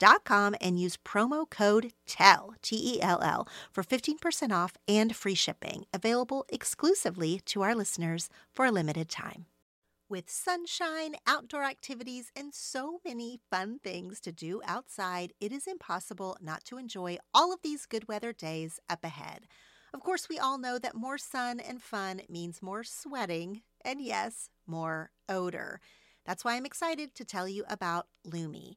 Dot com and use promo code TELL, T E L L, for 15% off and free shipping, available exclusively to our listeners for a limited time. With sunshine, outdoor activities, and so many fun things to do outside, it is impossible not to enjoy all of these good weather days up ahead. Of course, we all know that more sun and fun means more sweating, and yes, more odor. That's why I'm excited to tell you about Lume.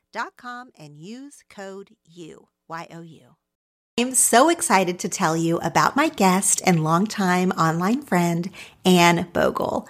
com and use code U, Y O U. I'm so excited to tell you about my guest and longtime online friend, Anne Bogel.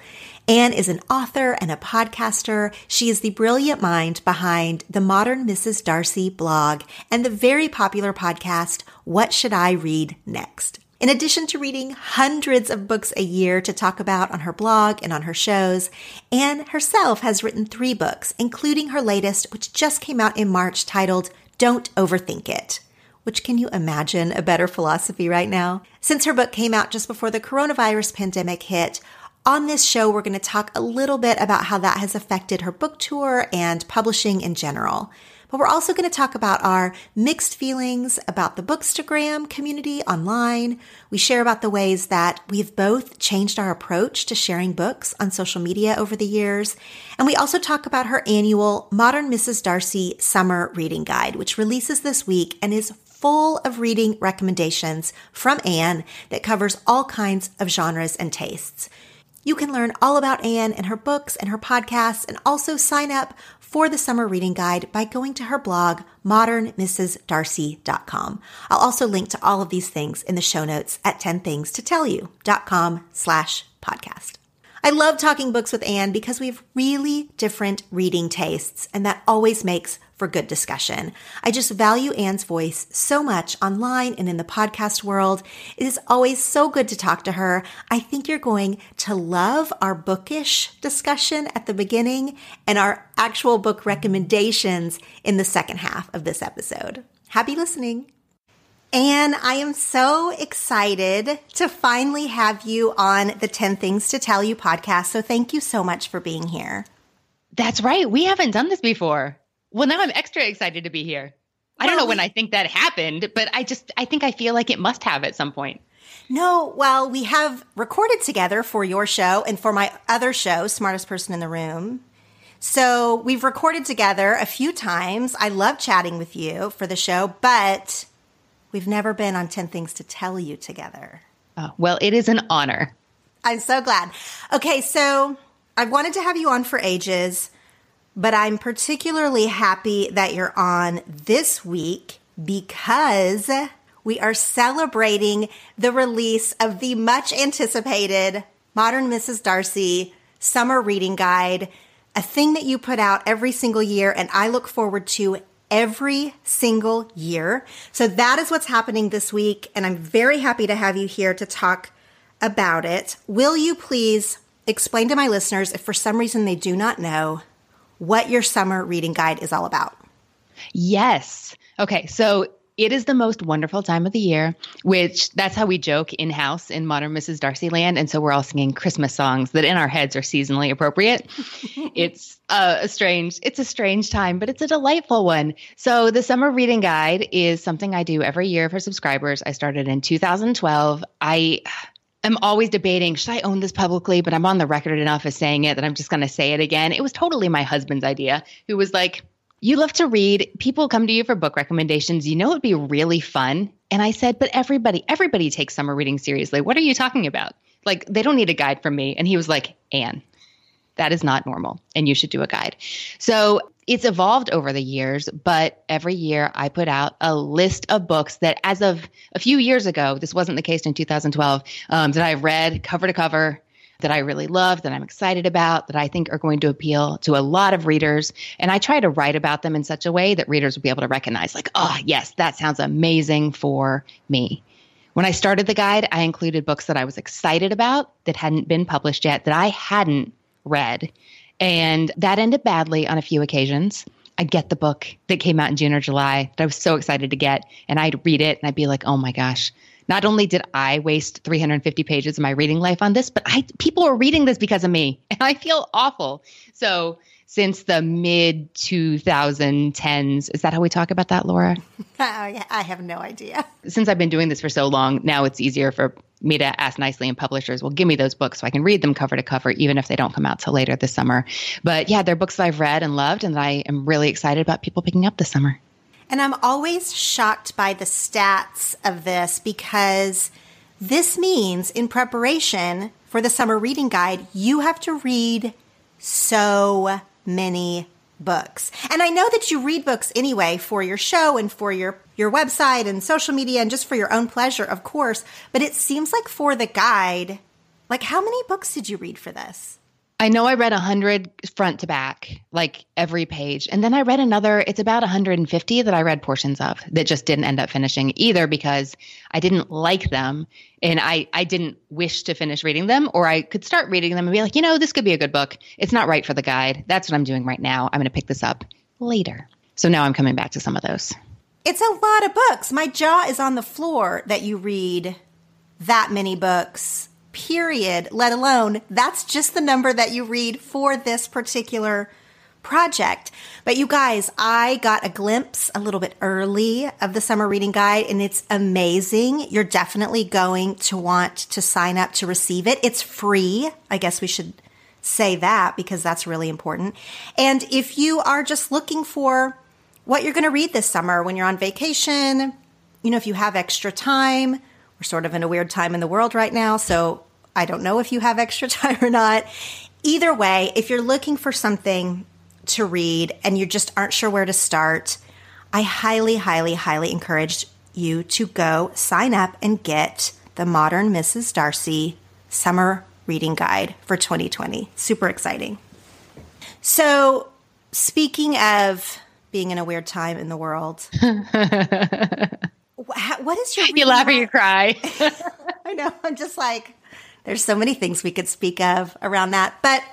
Anne is an author and a podcaster. She is the brilliant mind behind the Modern Mrs. Darcy blog and the very popular podcast, What Should I Read Next? In addition to reading hundreds of books a year to talk about on her blog and on her shows, Anne herself has written three books, including her latest, which just came out in March titled Don't Overthink It. Which can you imagine a better philosophy right now? Since her book came out just before the coronavirus pandemic hit, On this show, we're going to talk a little bit about how that has affected her book tour and publishing in general. But we're also going to talk about our mixed feelings about the Bookstagram community online. We share about the ways that we've both changed our approach to sharing books on social media over the years. And we also talk about her annual Modern Mrs. Darcy Summer Reading Guide, which releases this week and is full of reading recommendations from Anne that covers all kinds of genres and tastes. You can learn all about Anne and her books and her podcasts and also sign up for the summer reading guide by going to her blog, modernmrsdarcy.com. I'll also link to all of these things in the show notes at 10thingstotellyou.com slash podcast. I love talking books with Anne because we have really different reading tastes, and that always makes for good discussion. I just value Anne's voice so much online and in the podcast world. It is always so good to talk to her. I think you're going to love our bookish discussion at the beginning and our actual book recommendations in the second half of this episode. Happy listening. Anne, I am so excited to finally have you on the 10 Things to Tell You podcast. So thank you so much for being here. That's right. We haven't done this before. Well, now I'm extra excited to be here. I don't know when I think that happened, but I just I think I feel like it must have at some point. No, well, we have recorded together for your show and for my other show, Smartest Person in the Room. So we've recorded together a few times. I love chatting with you for the show, but we've never been on 10 Things to Tell You together. Oh, well, it is an honor. I'm so glad. Okay, so I've wanted to have you on for ages but I'm particularly happy that you're on this week because we are celebrating the release of the much anticipated Modern Mrs. Darcy Summer Reading Guide, a thing that you put out every single year, and I look forward to every single year. So that is what's happening this week, and I'm very happy to have you here to talk about it. Will you please explain to my listeners, if for some reason they do not know, what your summer reading guide is all about. Yes. Okay. So it is the most wonderful time of the year, which that's how we joke in house in modern Mrs. Darcy land. And so we're all singing Christmas songs that in our heads are seasonally appropriate. it's uh, a strange, it's a strange time, but it's a delightful one. So the summer reading guide is something I do every year for subscribers. I started in 2012. I am always debating should I own this publicly, but I'm on the record enough as saying it that I'm just going to say it again. It was totally my husband's idea, who was like, You love to read. People come to you for book recommendations. You know, it'd be really fun. And I said, But everybody, everybody takes summer reading seriously. What are you talking about? Like, they don't need a guide from me. And he was like, Anne, that is not normal. And you should do a guide. So it's evolved over the years, but every year I put out a list of books that, as of a few years ago, this wasn't the case in 2012, um, that I've read cover to cover, that I really love, that I'm excited about, that I think are going to appeal to a lot of readers. And I try to write about them in such a way that readers will be able to recognize, like, oh, yes, that sounds amazing for me. When I started the guide, I included books that I was excited about that hadn't been published yet, that I hadn't read. And that ended badly on a few occasions. I'd get the book that came out in June or July that I was so excited to get, and I'd read it and I'd be like, oh my gosh, not only did I waste 350 pages of my reading life on this, but I people are reading this because of me, and I feel awful. So since the mid 2010s. Is that how we talk about that, Laura? Oh, I have no idea. Since I've been doing this for so long, now it's easier for me to ask nicely and publishers, will give me those books so I can read them cover to cover, even if they don't come out till later this summer. But yeah, they're books that I've read and loved and that I am really excited about people picking up this summer. And I'm always shocked by the stats of this because this means in preparation for the summer reading guide, you have to read so many books. And I know that you read books anyway for your show and for your your website and social media and just for your own pleasure, of course, but it seems like for the guide, like how many books did you read for this? I know I read 100 front to back, like every page. And then I read another, it's about 150 that I read portions of that just didn't end up finishing either because I didn't like them and I, I didn't wish to finish reading them, or I could start reading them and be like, you know, this could be a good book. It's not right for the guide. That's what I'm doing right now. I'm going to pick this up later. So now I'm coming back to some of those. It's a lot of books. My jaw is on the floor that you read that many books period, let alone that's just the number that you read for this particular project. But you guys, I got a glimpse a little bit early of the summer reading guide and it's amazing. You're definitely going to want to sign up to receive it. It's free. I guess we should say that because that's really important. And if you are just looking for what you're going to read this summer when you're on vacation, you know, if you have extra time, we're sort of in a weird time in the world right now. So I don't know if you have extra time or not. Either way, if you're looking for something to read and you just aren't sure where to start, I highly, highly, highly encourage you to go sign up and get the Modern Mrs. Darcy Summer Reading Guide for 2020. Super exciting. So, speaking of being in a weird time in the world, what is your you laugh or you cry? I know. I'm just like, there's so many things we could speak of around that. But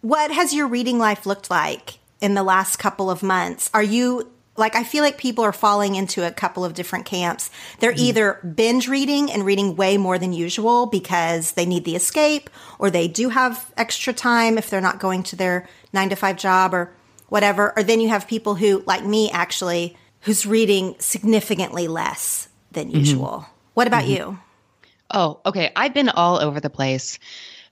what has your reading life looked like in the last couple of months? Are you like, I feel like people are falling into a couple of different camps. They're mm. either binge reading and reading way more than usual because they need the escape, or they do have extra time if they're not going to their nine to five job or whatever. Or then you have people who, like me, actually, who's reading significantly less than mm-hmm. usual. What about mm-hmm. you? Oh, okay. I've been all over the place.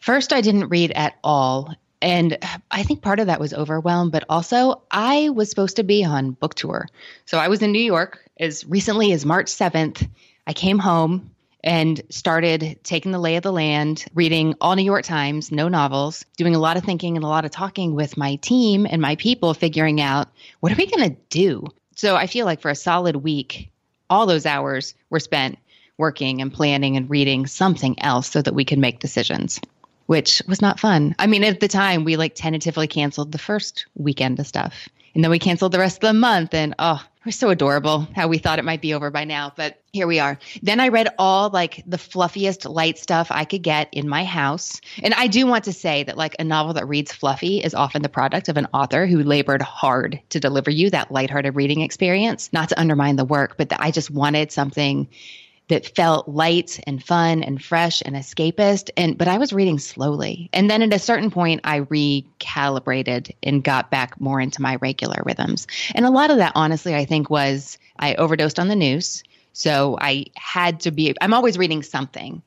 First, I didn't read at all. And I think part of that was overwhelm, but also I was supposed to be on book tour. So I was in New York as recently as March 7th. I came home and started taking the lay of the land, reading all New York Times, no novels, doing a lot of thinking and a lot of talking with my team and my people, figuring out what are we going to do? So I feel like for a solid week, all those hours were spent working and planning and reading something else so that we could make decisions, which was not fun. I mean, at the time, we like tentatively canceled the first weekend of stuff. And then we canceled the rest of the month. And oh, was so adorable how we thought it might be over by now. But here we are. Then I read all like the fluffiest light stuff I could get in my house. And I do want to say that like a novel that reads fluffy is often the product of an author who labored hard to deliver you that lighthearted reading experience. Not to undermine the work, but I just wanted something that felt light and fun and fresh and escapist and but I was reading slowly. And then at a certain point I recalibrated and got back more into my regular rhythms. And a lot of that honestly I think was I overdosed on the news. So I had to be I'm always reading something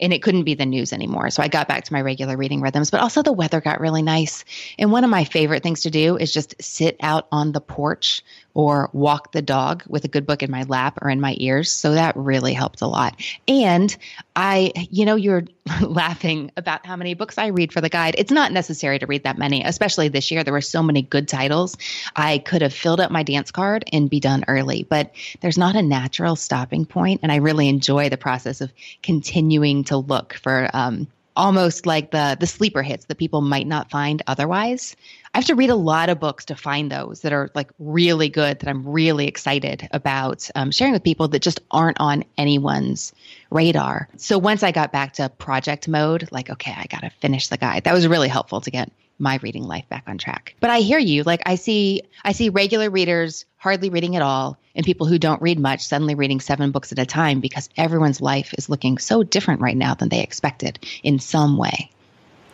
and it couldn't be the news anymore. So I got back to my regular reading rhythms, but also the weather got really nice. And one of my favorite things to do is just sit out on the porch or walk the dog with a good book in my lap or in my ears. So that really helped a lot. And I, you know, you're laughing about how many books I read for the guide. It's not necessary to read that many, especially this year. There were so many good titles. I could have filled up my dance card and be done early, but there's not a natural stopping point, And I really enjoy the process of continuing to look for, um, almost like the the sleeper hits that people might not find otherwise. I have to read a lot of books to find those that are like really good that I'm really excited about um, sharing with people that just aren't on anyone's radar. So once I got back to project mode, like okay, I got to finish the guide. That was really helpful to get my reading life back on track. But I hear you. Like I see I see regular readers hardly reading at all and people who don't read much suddenly reading 7 books at a time because everyone's life is looking so different right now than they expected in some way.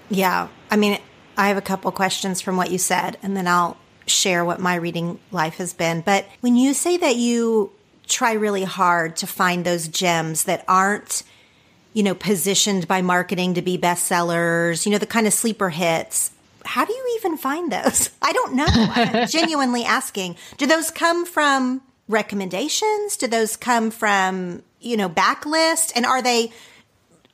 Yeah. I mean, I have a couple questions from what you said and then I'll share what my reading life has been. But when you say that you try really hard to find those gems that aren't you know, positioned by marketing to be bestsellers, you know, the kind of sleeper hits how do you even find those? I don't know. I'm genuinely asking. Do those come from recommendations? Do those come from, you know, backlist? And are they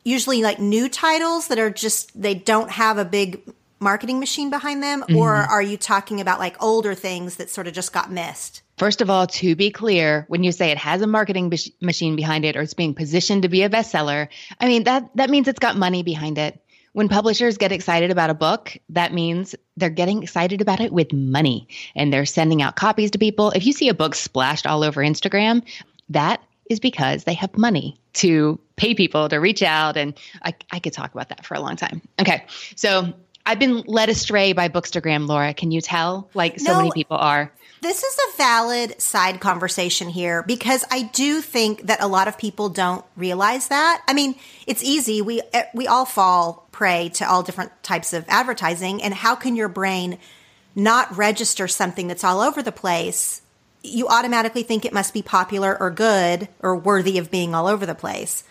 usually like new titles that are just, they don't have a big marketing machine behind them? Mm-hmm. Or are you talking about like older things that sort of just got missed? First of all, to be clear, when you say it has a marketing machine behind it or it's being positioned to be a bestseller, I mean that that means it's got money behind it. When publishers get excited about a book, that means they're getting excited about it with money and they're sending out copies to people. If you see a book splashed all over Instagram, that is because they have money to pay people to reach out. And I, I could talk about that for a long time. Okay. So I've been led astray by Bookstagram, Laura. Can you tell? Like so no, many people are. This is a valid side conversation here because I do think that a lot of people don't realize that. I mean, it's easy. We eh, we all fall prey to all different types of advertising and how can your brain not register something that's all over the place? You automatically think it must be popular or good or worthy of being all over the place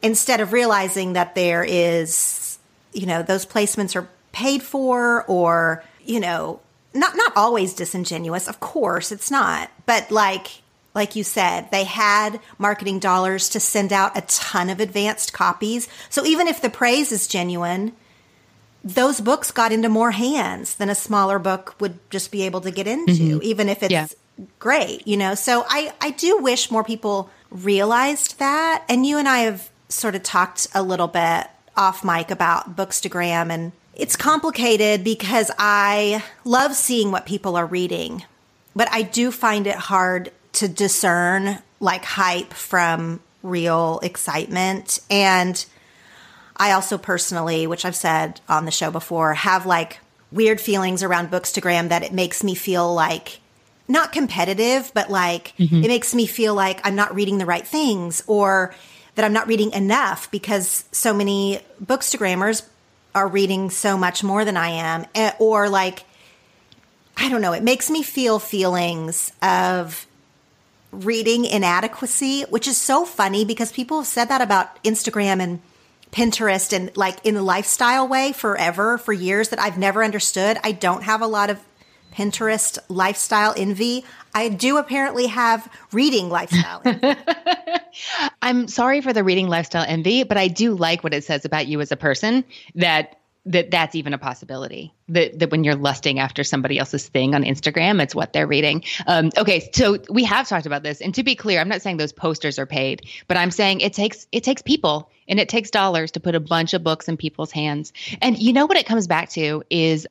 instead of realizing that there is, you know, those placements are paid for or, you know, not not always disingenuous, of course, it's not. But like like you said, they had marketing dollars to send out a ton of advanced copies. So even if the praise is genuine, those books got into more hands than a smaller book would just be able to get into, mm-hmm. even if it's yeah. great, you know. So I I do wish more people realized that. And you and I have sort of talked a little bit off mic about Bookstagram and it's complicated because I love seeing what people are reading, but I do find it hard to discern like hype from real excitement. And I also personally, which I've said on the show before, have like weird feelings around Bookstagram that it makes me feel like not competitive, but like mm-hmm. it makes me feel like I'm not reading the right things or that I'm not reading enough because so many bookstagrammers are reading so much more than I am, eh, or like, I don't know, it makes me feel feelings of reading inadequacy, which is so funny because people have said that about Instagram and Pinterest and like in the lifestyle way forever, for years that I've never understood. I don't have a lot of Pinterest lifestyle envy. I do apparently have reading lifestyle. Envy. I'm sorry for the reading lifestyle envy, but I do like what it says about you as a person that that that's even a possibility that, that when you're lusting after somebody else's thing on instagram it's what they're reading um, okay so we have talked about this and to be clear i'm not saying those posters are paid but i'm saying it takes it takes people and it takes dollars to put a bunch of books in people's hands and you know what it comes back to is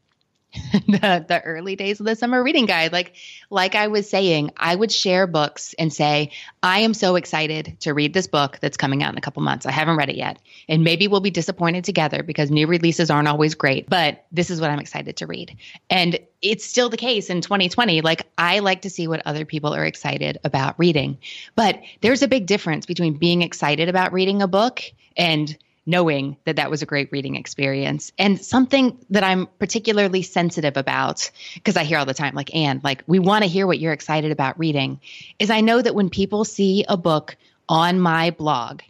the, the early days of the summer reading guide. Like like i was saying i would share books and say i am so excited to read this book that's coming out in a couple months. I haven't read it yet. And maybe we'll be disappointed together because new releases aren't always great but this is what i'm excited to read. And it's still the case in 2020 like i like to see what other people are excited about reading. But there's a big difference between being excited about reading a book and knowing that that was a great reading experience. And something that I'm particularly sensitive about, because I hear all the time, like, Anne, like, we want to hear what you're excited about reading, is I know that when people see a book on my blog,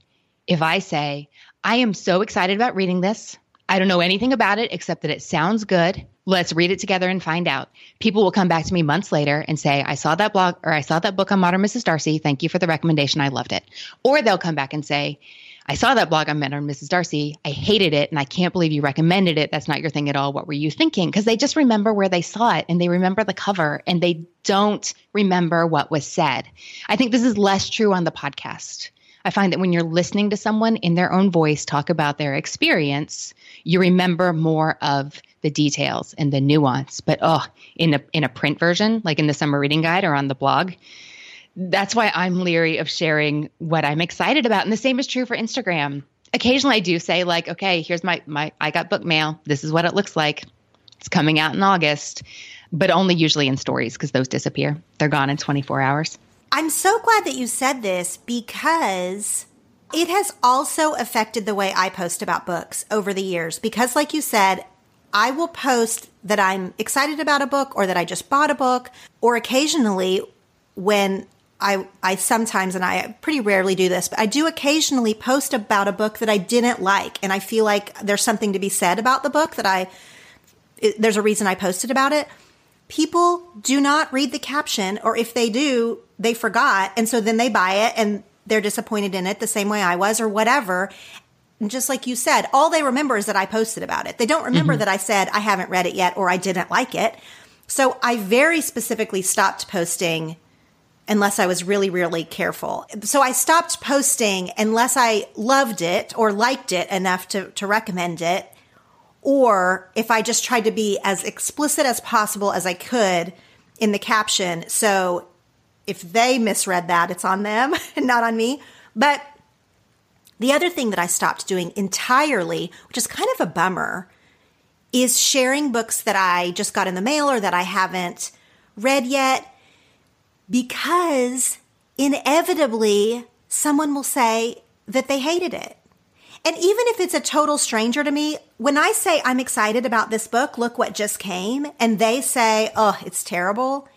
if I say, I am so excited about reading this, I don't know anything about it except that it sounds good. Let's read it together and find out. People will come back to me months later and say, I saw that blog or I saw that book on Modern Mrs. Darcy. Thank you for the recommendation. I loved it. Or they'll come back and say, I saw that blog on Modern Mrs. Darcy. I hated it and I can't believe you recommended it. That's not your thing at all. What were you thinking? Because they just remember where they saw it and they remember the cover and they don't remember what was said. I think this is less true on the podcast. I find that when you're listening to someone in their own voice talk about their experience, you remember more of the details and the nuance. But oh, in a in a print version, like in the summer reading guide or on the blog, that's why I'm leery of sharing what I'm excited about. And the same is true for Instagram. Occasionally I do say like, okay, here's my my I got book mail. This is what it looks like. It's coming out in August, but only usually in stories because those disappear. They're gone in 24 hours. I'm so glad that you said this because it has also affected the way I post about books over the years because like you said, I will post that I'm excited about a book or that I just bought a book or occasionally when I, I sometimes, and I pretty rarely do this, but I do occasionally post about a book that I didn't like. And I feel like there's something to be said about the book that I, it, there's a reason I posted about it. People do not read the caption, or if they do, they forgot. And so then they buy it and they're disappointed in it the same way I was, or whatever. And just like you said, all they remember is that I posted about it. They don't remember mm-hmm. that I said I haven't read it yet or I didn't like it. So I very specifically stopped posting unless I was really, really careful. So I stopped posting unless I loved it or liked it enough to, to recommend it. Or if I just tried to be as explicit as possible as I could in the caption. So if they misread that, it's on them and not on me. But the other thing that I stopped doing entirely, which is kind of a bummer, is sharing books that I just got in the mail or that I haven't read yet because inevitably someone will say that they hated it. And even if it's a total stranger to me, when I say I'm excited about this book, look what just came, and they say, oh, it's terrible,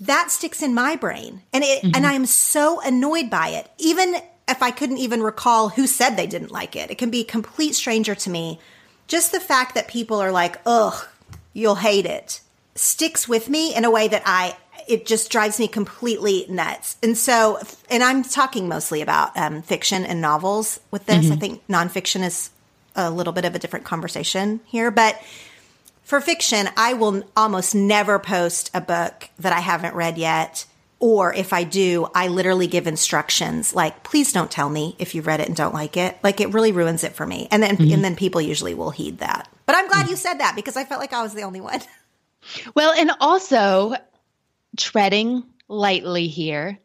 that sticks in my brain. And it, mm-hmm. and I am so annoyed by it. Even if I couldn't even recall who said they didn't like it, it can be a complete stranger to me. Just the fact that people are like, ugh, you'll hate it sticks with me in a way that I it just drives me completely nuts. And so, and I'm talking mostly about um, fiction and novels with this. Mm-hmm. I think nonfiction is a little bit of a different conversation here, but for fiction, I will almost never post a book that I haven't read yet. Or if I do, I literally give instructions like, please don't tell me if you've read it and don't like it. Like it really ruins it for me. And then, mm-hmm. and then people usually will heed that. But I'm glad mm-hmm. you said that because I felt like I was the only one. Well, and also, treading lightly here,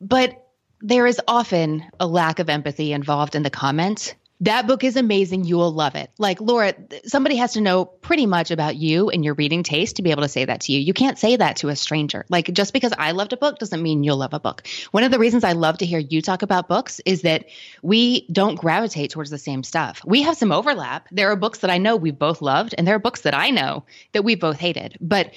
but there is often a lack of empathy involved in the comments. That book is amazing. You will love it. Like, Laura, somebody has to know pretty much about you and your reading taste to be able to say that to you. You can't say that to a stranger. Like, just because I loved a book doesn't mean you'll love a book. One of the reasons I love to hear you talk about books is that we don't gravitate towards the same stuff. We have some overlap. There are books that I know we both loved, and there are books that I know that we both hated. But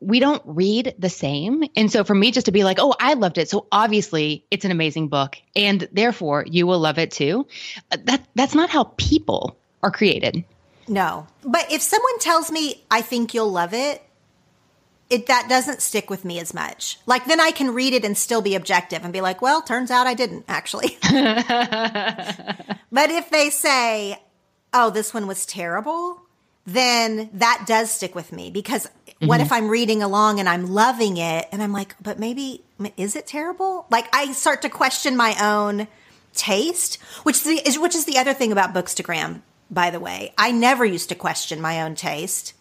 we don't read the same. And so for me just to be like, oh, I loved it. So obviously it's an amazing book and therefore you will love it too. Uh, that that's not how people are created. No. But if someone tells me I think you'll love it, it that doesn't stick with me as much. Like then I can read it and still be objective and be like, well, turns out I didn't actually. but if they say, "Oh, this one was terrible," then that does stick with me because mm-hmm. what if I'm reading along and I'm loving it and I'm like, but maybe is it terrible? Like I start to question my own taste, which is which is the other thing about Bookstagram, by the way. I never used to question my own taste.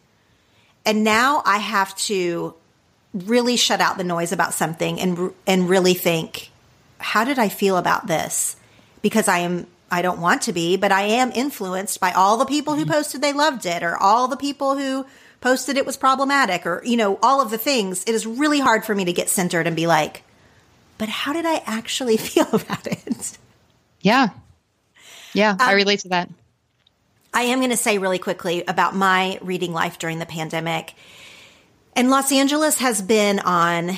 And now I have to really shut out the noise about something and and really think, how did I feel about this? Because I am I don't want to be, but I am influenced by all the people who mm-hmm. posted they loved it or all the people who posted it was problematic or, you know, all of the things. It is really hard for me to get centered and be like, but how did I actually feel about it? Yeah. Yeah, um, I relate to that. I am going to say really quickly about my reading life during the pandemic. And Los Angeles has been on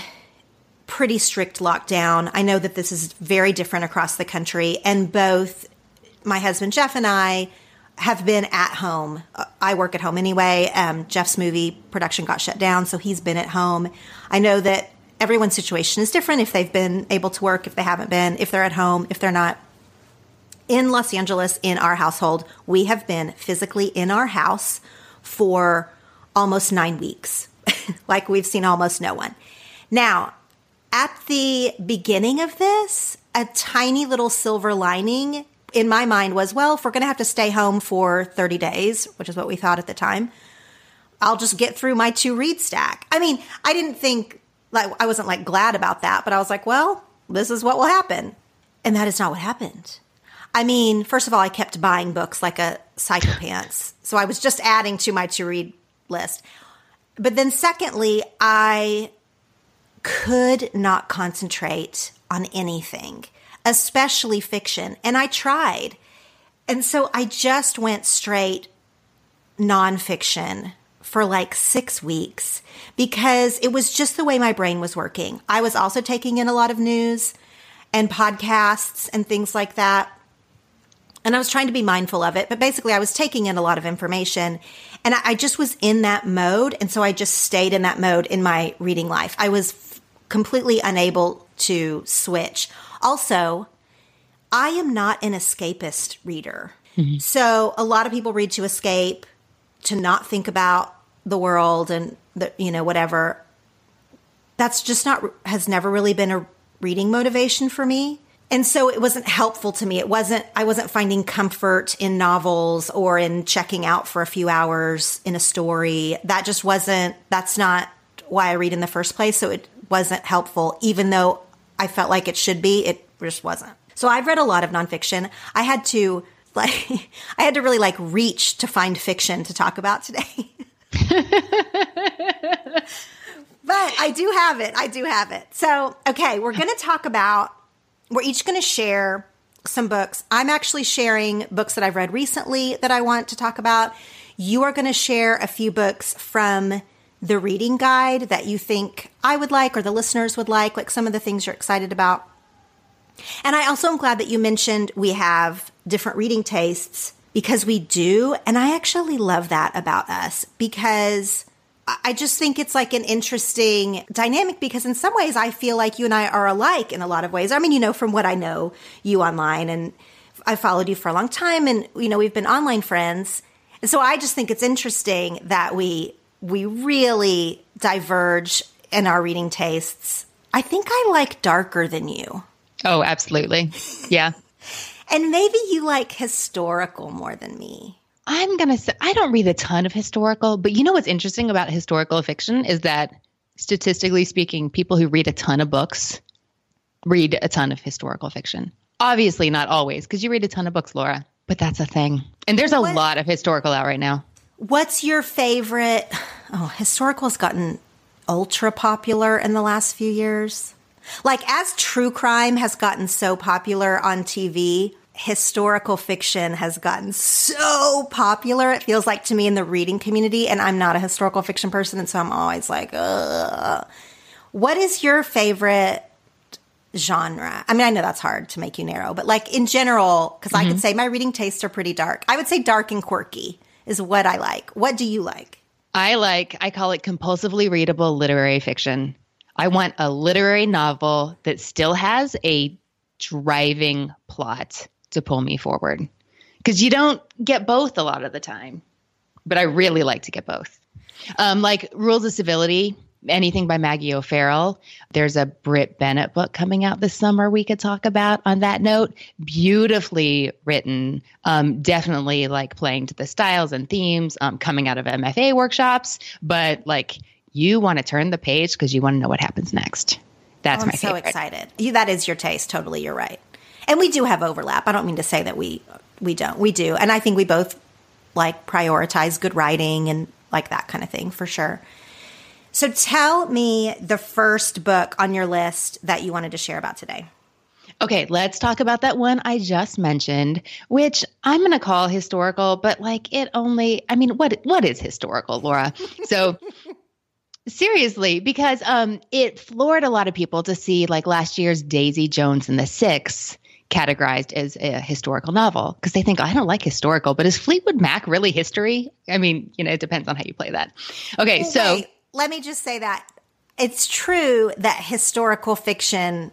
pretty strict lockdown. I know that this is very different across the country, and both my husband Jeff and I have been at home. I work at home anyway. Um, Jeff's movie production got shut down, so he's been at home. I know that everyone's situation is different if they've been able to work, if they haven't been, if they're at home, if they're not. In Los Angeles, in our household, we have been physically in our house for almost nine weeks. like we've seen almost no one. Now, at the beginning of this, a tiny little silver lining in my mind was, well, if we're going to have to stay home for 30 days, which is what we thought at the time, I'll just get through my to read stack. I mean, I didn't think like I wasn't like glad about that, but I was like, well, this is what will happen. And that is not what happened. I mean, first of all, I kept buying books like a psychopath. so I was just adding to my to read list. But then secondly, I could not concentrate on anything especially fiction. And I tried. And so I just went straight nonfiction for like six weeks because it was just the way my brain was working. I was also taking in a lot of news and podcasts and things like that. And I was trying to be mindful of it, but basically I was taking in a lot of information and I just was in that mode. And so I just stayed in that mode in my reading life. I was f- completely unable to switch. Also, I am not an escapist reader. Mm-hmm. So a lot of people read to escape, to not think about the world and the, you know, whatever. That's just not, has never really been a reading motivation for me. And so it wasn't helpful to me. It wasn't, I wasn't finding comfort in novels or in checking out for a few hours in a story. That just wasn't, that's not why I read in the first place. So it wasn't helpful, even though I felt like it should be. It just wasn't. So I've read a lot of nonfiction. I had to like I had to really like reach to find fiction to talk about today. but I do have it. I do have it. So, okay, we're going to talk about, we're each going to share some books. I'm actually sharing books that I've read recently that I want to talk about. You are going to share a few books from the reading guide that you think I would like or the listeners would like, like some of the things you're excited about. And I also am glad that you mentioned we have different reading tastes because we do. And I actually love that about us because I just think it's like an interesting dynamic because in some ways I feel like you and I are alike in a lot of ways. I mean, you know, from what I know you online and I followed you for a long time and, you know, we've been online friends. And so I just think it's interesting that we, we really diverge in our reading tastes. I think I like darker than you. Oh, absolutely. Yeah. and maybe you like historical more than me. I'm going to say I don't read a ton of historical, but you know what's interesting about historical fiction is that statistically speaking, people who read a ton of books read a ton of historical fiction. Obviously, not always, because you read a ton of books, Laura, but that's a thing. And there's a what, lot of historical out right now. What's your favorite? Oh, historical has gotten ultra popular in the last few years. Like, as true crime has gotten so popular on TV, historical fiction has gotten so popular. It feels like to me in the reading community, and I'm not a historical fiction person, and so I'm always like, Ugh. what is your favorite genre? I mean, I know that's hard to make you narrow, but like in general, because mm-hmm. I could mm-hmm. say my reading tastes are pretty dark. I would say dark and quirky is what I like. What do you like? I like, I call it compulsively readable literary fiction. I want a literary novel that still has a driving plot to pull me forward. Because you don't get both a lot of the time, but I really like to get both. Um, like Rules of Civility, anything by Maggie O'Farrell. There's a Brit Bennett book coming out this summer we could talk about on that note. Beautifully written, um, definitely like playing to the styles and themes um, coming out of MFA workshops, but like you want to turn the page because you want to know what happens next. That's oh, I'm so excited. You, that is your taste. Totally, you're right and we do have overlap. I don't mean to say that we we don't. We do, and I think we both like prioritize good writing and like that kind of thing for sure. So tell me the first book on your list that you wanted to share about today. Okay, let's talk about that one I just mentioned, which I'm going to call historical, but like it only I mean, what what is historical, Laura? So seriously, because um it floored a lot of people to see like last year's Daisy Jones and the 6 categorized as a historical novel because they think, oh, I don't like historical, but is Fleetwood Mac really history? I mean, you know, it depends on how you play that. Okay, so let me just say that it's true that historical fiction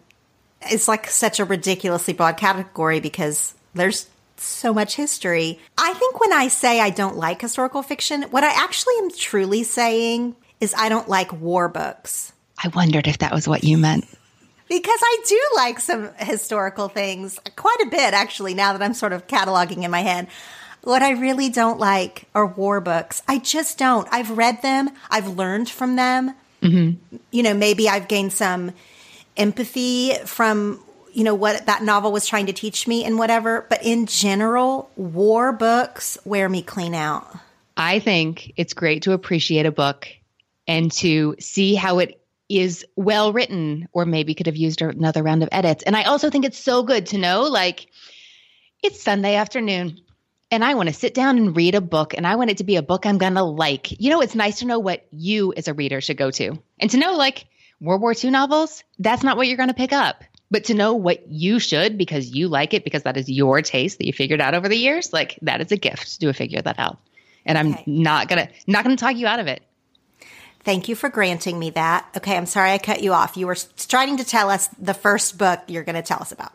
is like such a ridiculously broad category because there's so much history. I think when I say I don't like historical fiction, what I actually am truly saying is I don't like war books. I wondered if that was what you meant because I do like some historical things quite a bit, actually, now that I'm sort of cataloging in my head. What I really don't like are war books. I just don't. I've read them, I've learned from them. Mm-hmm. You know, maybe I've gained some empathy from, you know, what that novel was trying to teach me and whatever. But in general, war books wear me clean out. I think it's great to appreciate a book and to see how it is well written or maybe could have used another round of edits. And I also think it's so good to know like it's Sunday afternoon and I want to sit down and read a book and I want it to be a book I'm going to like. You know, it's nice to know what you as a reader should go to. And to know like World War II novels, that's not what you're going to pick up. But to know what you should because you like it because that is your taste that you figured out over the years, like that is a gift to figure that out. And I'm okay. not going to not going to talk you out of it. Thank you for granting me that. Okay, I'm sorry I cut you off. You were starting to tell us the first book you're going to tell us about.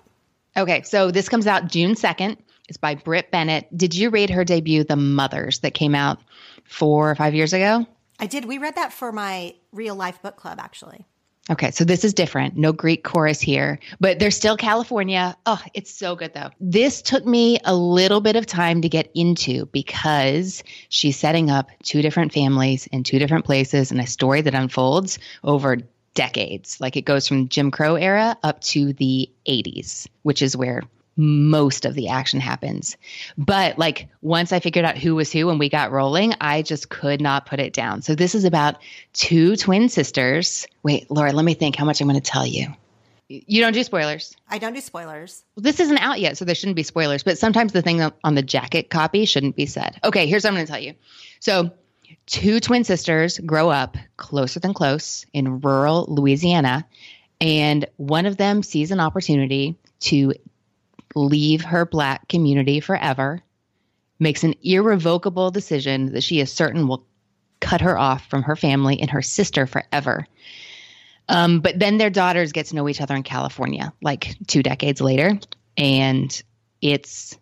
Okay, so this comes out June 2nd. It's by Brit Bennett. Did you read her debut, The Mothers, that came out four or five years ago? I did. We read that for my real life book club, actually. Okay, so this is different. No Greek chorus here, but there's still California. Oh, it's so good though. This took me a little bit of time to get into because she's setting up two different families in two different places and a story that unfolds over decades. Like it goes from Jim Crow era up to the 80s, which is where most of the action happens. But like once I figured out who was who and we got rolling, I just could not put it down. So this is about two twin sisters. Wait, Laura, let me think how much I'm going to tell you. You don't do spoilers. I don't do spoilers. Well, this isn't out yet, so there shouldn't be spoilers, but sometimes the thing on the jacket copy shouldn't be said. Okay, here's what I'm going to tell you. So, two twin sisters grow up closer than close in rural Louisiana, and one of them sees an opportunity to leave her black community forever, makes an irrevocable decision that she is certain will cut her off from her family and her sister forever. Um, but then their daughters get to know each other in California, like two decades later, and it's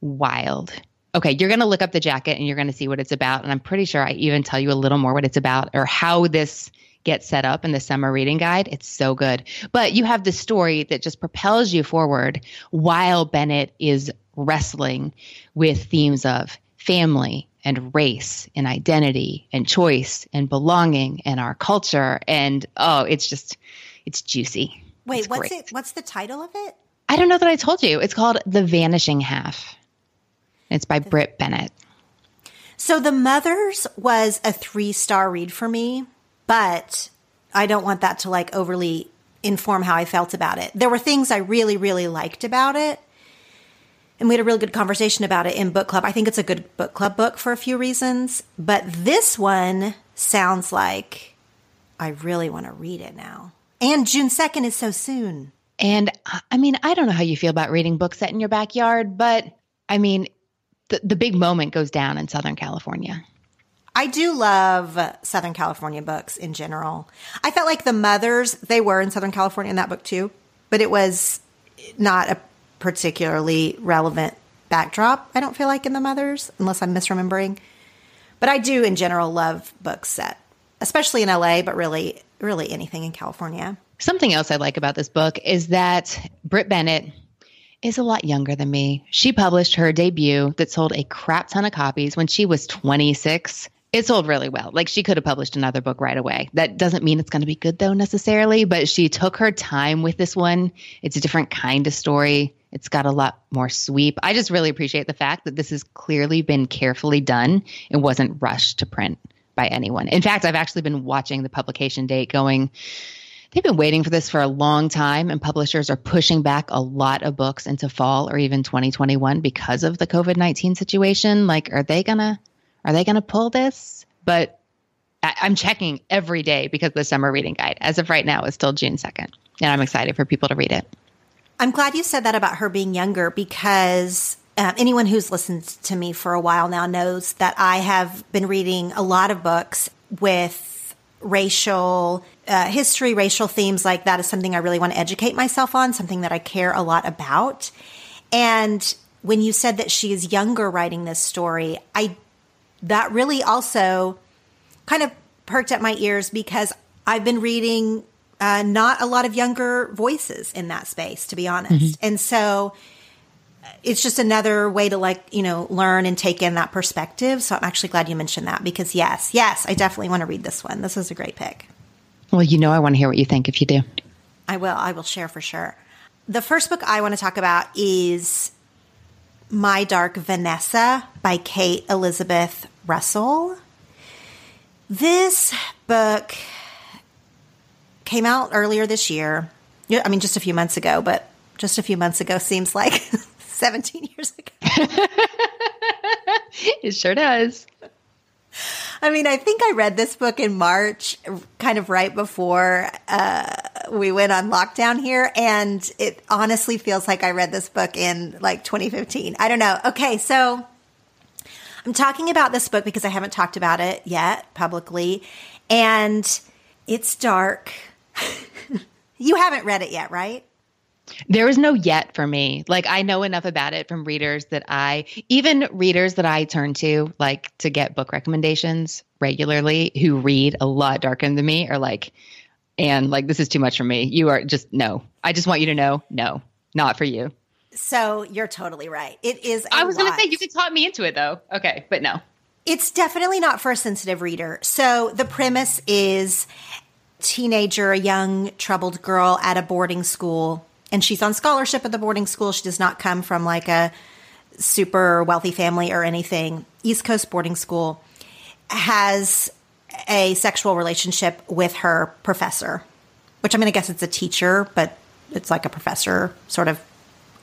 wild. Okay, you're going to look up the jacket and you're going to see what it's about. And I'm pretty sure I even tell you a little more what it's about or how this gets set up in the summer reading guide. It's so good. But you have the story that just propels you forward while Bennett is wrestling with themes of family and race and identity and choice and belonging and our culture. And oh, it's just, it's juicy. Wait, it's what's great. it? What's the title of it? I don't know that I told you. It's called The Vanishing Half. It's by Brit Bennett. So The Mothers was a three star read for me, but I don't want that to like overly inform how I felt about it. There were things I really, really liked about it. And we had a really good conversation about it in book club. I think it's a good book club book for a few reasons, but this one sounds like I really want to read it now. And June 2nd is so soon. And uh, I mean, I don't know how you feel about reading books set in your backyard, but I mean, the, the big moment goes down in Southern California. I do love Southern California books in general. I felt like the mothers, they were in Southern California in that book too, but it was not a particularly relevant backdrop, I don't feel like in the mothers, unless I'm misremembering. But I do in general love books set, especially in LA, but really, really anything in California. Something else I like about this book is that Brit Bennett is a lot younger than me. She published her debut that sold a crap ton of copies when she was 26. It sold really well. Like she could have published another book right away. That doesn't mean it's going to be good though necessarily, but she took her time with this one. It's a different kind of story. It's got a lot more sweep. I just really appreciate the fact that this has clearly been carefully done and wasn't rushed to print by anyone. In fact, I've actually been watching the publication date going, they've been waiting for this for a long time, and publishers are pushing back a lot of books into fall or even 2021 because of the COVID 19 situation. Like, are they gonna are they gonna pull this? But I, I'm checking every day because the summer reading guide, as of right now, is still June 2nd, and I'm excited for people to read it. I'm glad you said that about her being younger because uh, anyone who's listened to me for a while now knows that I have been reading a lot of books with racial uh, history, racial themes like that is something I really want to educate myself on, something that I care a lot about. And when you said that she is younger writing this story, I that really also kind of perked up my ears because I've been reading uh, not a lot of younger voices in that space, to be honest. Mm-hmm. And so uh, it's just another way to like, you know, learn and take in that perspective. So I'm actually glad you mentioned that because yes, yes, I definitely want to read this one. This is a great pick. Well, you know, I want to hear what you think if you do. I will. I will share for sure. The first book I want to talk about is My Dark Vanessa by Kate Elizabeth Russell. This book came out earlier this year. I mean, just a few months ago, but just a few months ago seems like 17 years ago. it sure does. I mean, I think I read this book in March, kind of right before uh, we went on lockdown here. And it honestly feels like I read this book in like 2015. I don't know. Okay, so I'm talking about this book because I haven't talked about it yet publicly. And it's dark. you haven't read it yet, right? There is no yet for me. Like I know enough about it from readers that I even readers that I turn to like to get book recommendations regularly who read a lot darker than me are like and like this is too much for me. You are just no. I just want you to know no, not for you. So you're totally right. It is I was going to say you could talk me into it though. Okay, but no. It's definitely not for a sensitive reader. So the premise is teenager, a young troubled girl at a boarding school and she's on scholarship at the boarding school. She does not come from like a super wealthy family or anything. East Coast boarding school has a sexual relationship with her professor, which I mean, I guess it's a teacher, but it's like a professor, sort of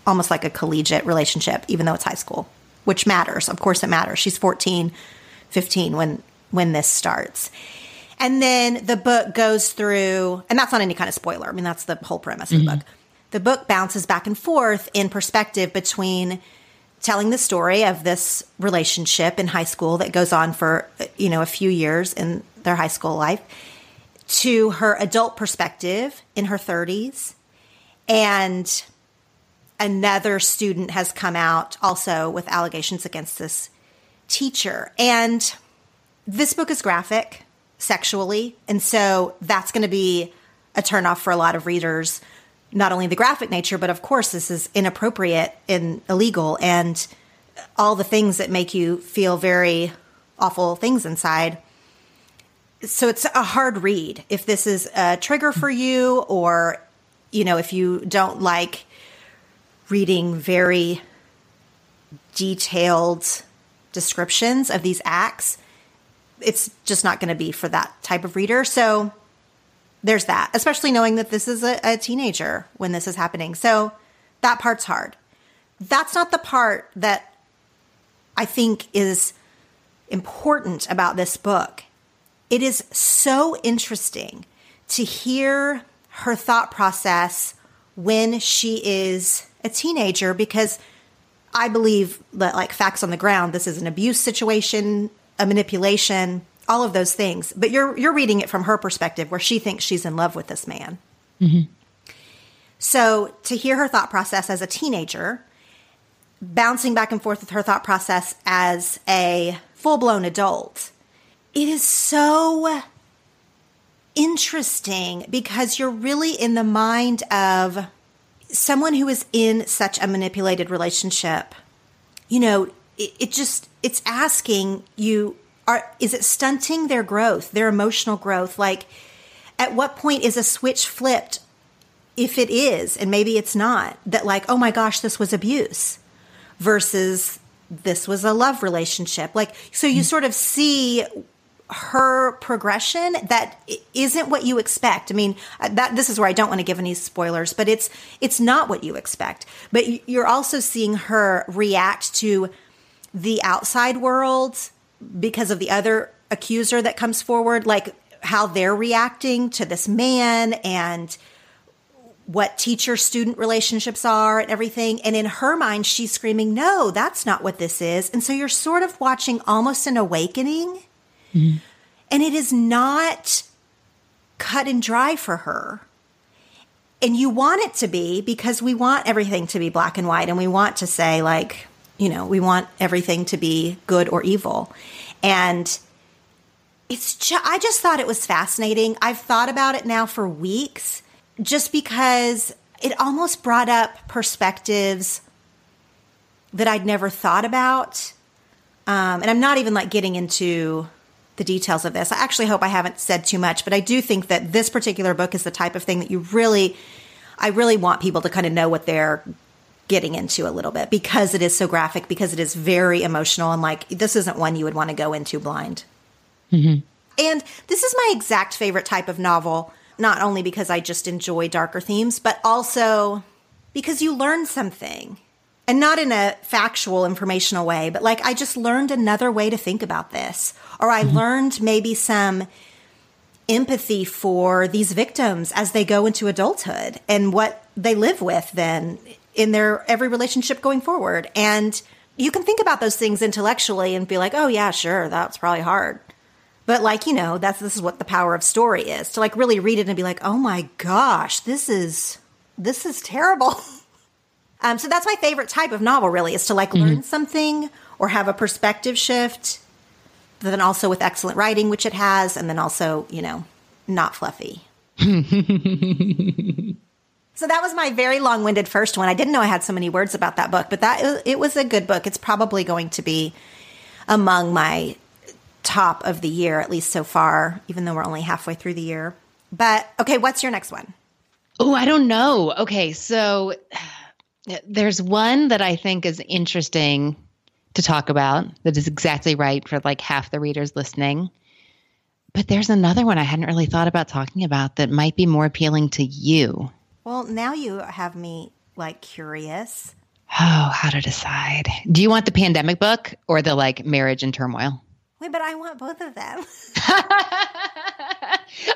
almost like a collegiate relationship, even though it's high school, which matters. Of course, it matters. She's 14, 15 when when this starts. And then the book goes through, and that's not any kind of spoiler. I mean, that's the whole premise of the mm-hmm. book. The book bounces back and forth in perspective between telling the story of this relationship in high school that goes on for, you know, a few years in their high school life to her adult perspective in her 30s. And another student has come out also with allegations against this teacher. And this book is graphic sexually. And so that's going to be a turnoff for a lot of readers. Not only the graphic nature, but of course, this is inappropriate and illegal and all the things that make you feel very awful things inside. So it's a hard read. If this is a trigger for you, or, you know, if you don't like reading very detailed descriptions of these acts, it's just not going to be for that type of reader. So there's that, especially knowing that this is a, a, teenager when this is happening. So that part's hard. That's not the part that I think is important about this book. It is so interesting to hear her thought process when she is a teenager because I believe that, like facts on the ground, this is an abuse situation a manipulation, all of those things. But you're you're reading it from her perspective, where she thinks she's in love with this man. Mm-hmm. So to hear her thought process as a teenager, bouncing back and forth with her thought process as a full blown adult, it is so interesting because you're really in the mind of someone who is in such a manipulated relationship. You know, it, it just it's asking you are is it stunting their growth, their emotional growth? Like at what point is a switch flipped if it is and maybe it's not that like oh my gosh this was abuse versus this was a love relationship like so you mm. sort of see her progression that isn't what you expect. I mean, uh, that this is where I don't want to give any spoilers, but it's it's not what you expect. But you're also seeing her react to the outside world because of the other accuser that comes forward, like how they're reacting to this man and what teacher student relationships are and everything. And in her mind, she's screaming, No, that's not what this is. And so you're sort of watching almost an awakening. Mm-hmm. And it is not cut and dry for her. And you want it to be because we want everything to be black and white and we want to say, like, you know, we want everything to be good or evil. And it's I just thought it was fascinating. I've thought about it now for weeks just because it almost brought up perspectives that I'd never thought about. Um, and I'm not even like getting into the details of this. I actually hope I haven't said too much, but I do think that this particular book is the type of thing that you really, I really want people to kind of know what they're getting into a little bit because it is so graphic, because it is very emotional, and like this isn't one you would want to go into blind. Mm-hmm. And this is my exact favorite type of novel, not only because I just enjoy darker themes, but also because you learn something. And not in a factual, informational way, but like I just learned another way to think about this. Or I mm-hmm. learned maybe some empathy for these victims as they go into adulthood and what they live with then in their every relationship going forward. And you can think about those things intellectually and be like, oh yeah, sure, that's probably hard. But like, you know, that's this is what the power of story is. To like really read it and be like, oh my gosh, this is this is terrible. um, so that's my favorite type of novel really, is to like mm-hmm. learn something or have a perspective shift. Then also with excellent writing, which it has, and then also, you know, not fluffy. So that was my very long-winded first one. I didn't know I had so many words about that book, but that it was a good book. It's probably going to be among my top of the year at least so far, even though we're only halfway through the year. But okay, what's your next one? Oh, I don't know. Okay, so there's one that I think is interesting to talk about that is exactly right for like half the readers listening. But there's another one I hadn't really thought about talking about that might be more appealing to you. Well, now you have me like curious. Oh, how to decide. Do you want the pandemic book or the like marriage and turmoil? Wait, but I want both of them.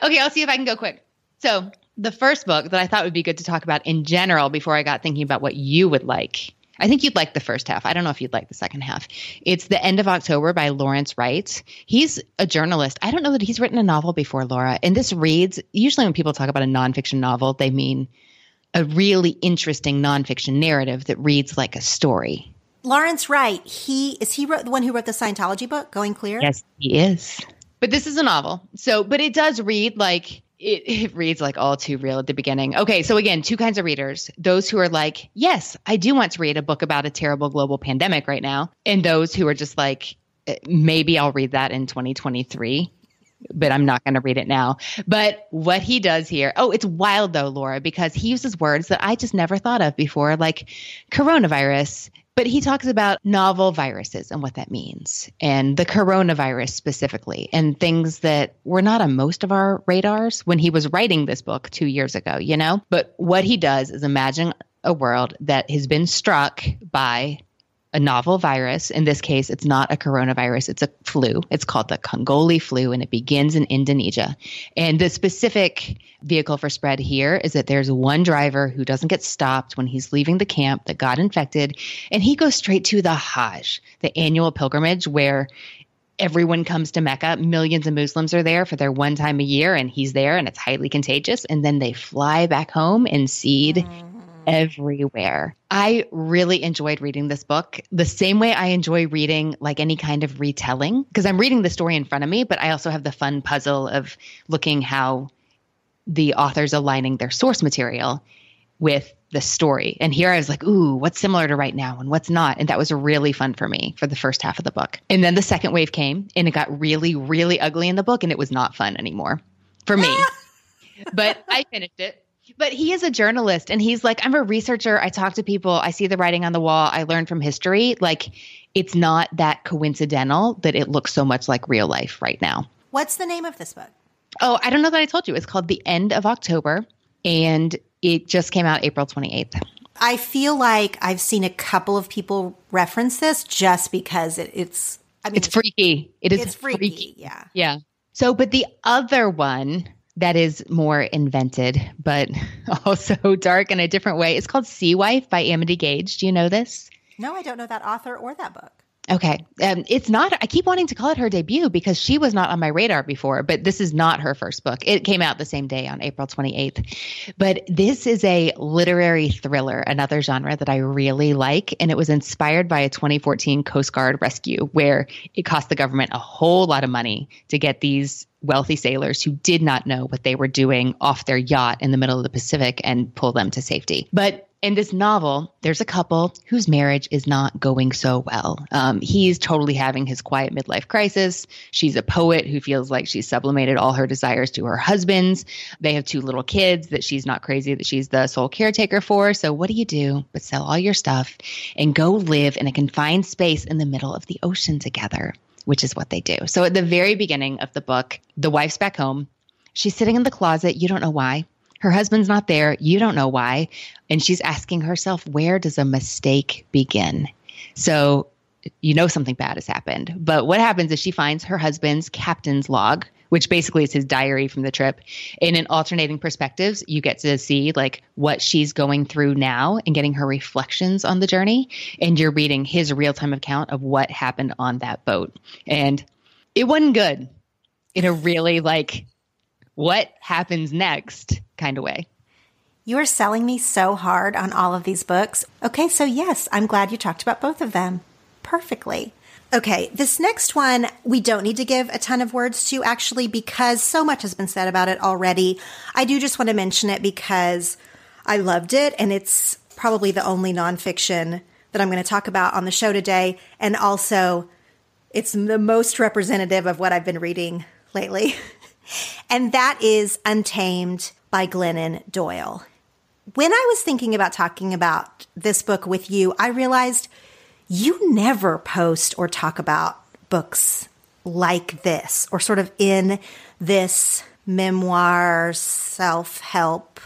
okay, I'll see if I can go quick. So, the first book that I thought would be good to talk about in general before I got thinking about what you would like. I think you'd like the first half. I don't know if you'd like the second half. It's The End of October by Lawrence Wright. He's a journalist. I don't know that he's written a novel before, Laura. And this reads usually when people talk about a nonfiction novel, they mean a really interesting nonfiction narrative that reads like a story. Lawrence Wright, he is he wrote the one who wrote the Scientology book, Going Clear? Yes, he is. But this is a novel. So, but it does read like it, it reads like all too real at the beginning. Okay, so again, two kinds of readers. Those who are like, yes, I do want to read a book about a terrible global pandemic right now, and those who are just like, eh, maybe I'll read that in 2023 but I'm not going to read it now. But what he does here, oh, it's wild though, Laura, because he uses words that I just never thought of before, like coronavirus but he talks about novel viruses and what that means, and the coronavirus specifically, and things that were not on most of our radars when he was writing this book two years ago, you know? But what he does is imagine a world that has been struck by a novel virus. In this case, it's not a coronavirus, it's a flu. It's called the Congolese flu, and it begins in Indonesia. And the specific vehicle for spread here is that there's one driver who doesn't get stopped when he's leaving the camp that got infected, and he goes straight to the Hajj, the annual pilgrimage where everyone comes to Mecca. Millions of Muslims are there for their one time a year, and he's there, and it's highly contagious. And then they fly back home and seed. Mm everywhere. I really enjoyed reading this book the same way I enjoy reading like any kind of retelling because I'm reading the story in front of me, but I also have the fun puzzle of looking how the author's aligning their source material with the story. And here I was like, ooh, what's similar to right now and what's not? And that was really fun for me for the first half of the book. And then the second wave came and it got really, really ugly in the book and it was not fun anymore for me. but I finished it but he is a journalist and he's like, I'm a researcher. I talk to people. I see the writing on the wall. I learn from history. Like, it's not that coincidental that it looks so much like real life right now. What's the name of this book? Oh, I don't know that I told you. It's called The End of October and it just came out April 28th. I feel like I've seen a couple of people reference this just because it, it's I mean, it's freaky. It is it's freaky, freaky. Yeah. Yeah. So, but the other one that is more invented, but also dark in a different way. It's called Sea Wife by Amity Gaige. Do you know this? No, I don't know that author or that book. Okay. Um, it's not, I keep wanting to call it her debut because she was not on my radar before, but this is not her first book. It came out the same day on April 28th. But this is a literary thriller, another genre that I really like. And it was inspired by a 2014 Coast Guard rescue where it cost the government a whole lot of money to get these wealthy sailors who did not know what they were doing off their yacht in the middle of the Pacific and pull them to safety. But in this novel, there's a couple whose marriage is not going so well. Um, he's totally having his quiet midlife crisis. She's a poet who feels like she's sublimated all her desires to her husband's. They have two little kids that she's not crazy that she's the sole caretaker for. So, what do you do but sell all your stuff and go live in a confined space in the middle of the ocean together? Which is what they do. So, at the very beginning of the book, the wife's back home. She's sitting in the closet. You don't know why. Her husband's not there. You don't know why. And she's asking herself, where does a mistake begin? So you know something bad has happened. But what happens is she finds her husband's captain's log, which basically is his diary from the trip. And in alternating perspectives, you get to see like what she's going through now and getting her reflections on the journey. And you're reading his real time account of what happened on that boat. And it wasn't good in a really like what happens next kind of way. You are selling me so hard on all of these books. Okay, so yes, I'm glad you talked about both of them perfectly. Okay, this next one we don't need to give a ton of words to actually because so much has been said about it already. I do just want to mention it because I loved it and it's probably the only nonfiction that I'm going to talk about on the show today. And also, it's the most representative of what I've been reading lately. and that is Untamed by Glennon Doyle. when I was thinking about talking about this book with you, I realized you never post or talk about books like this or sort of in this memoir self help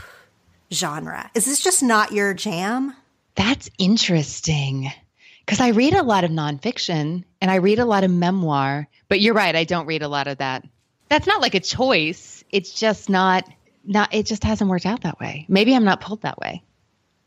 genre. Is this just not your jam? That's interesting because I read a lot of nonfiction and I read a lot of memoir, but you're right, I don't read a lot of that. That's not like a choice. It's just not not it just hasn't worked out that way. Maybe I'm not pulled that way.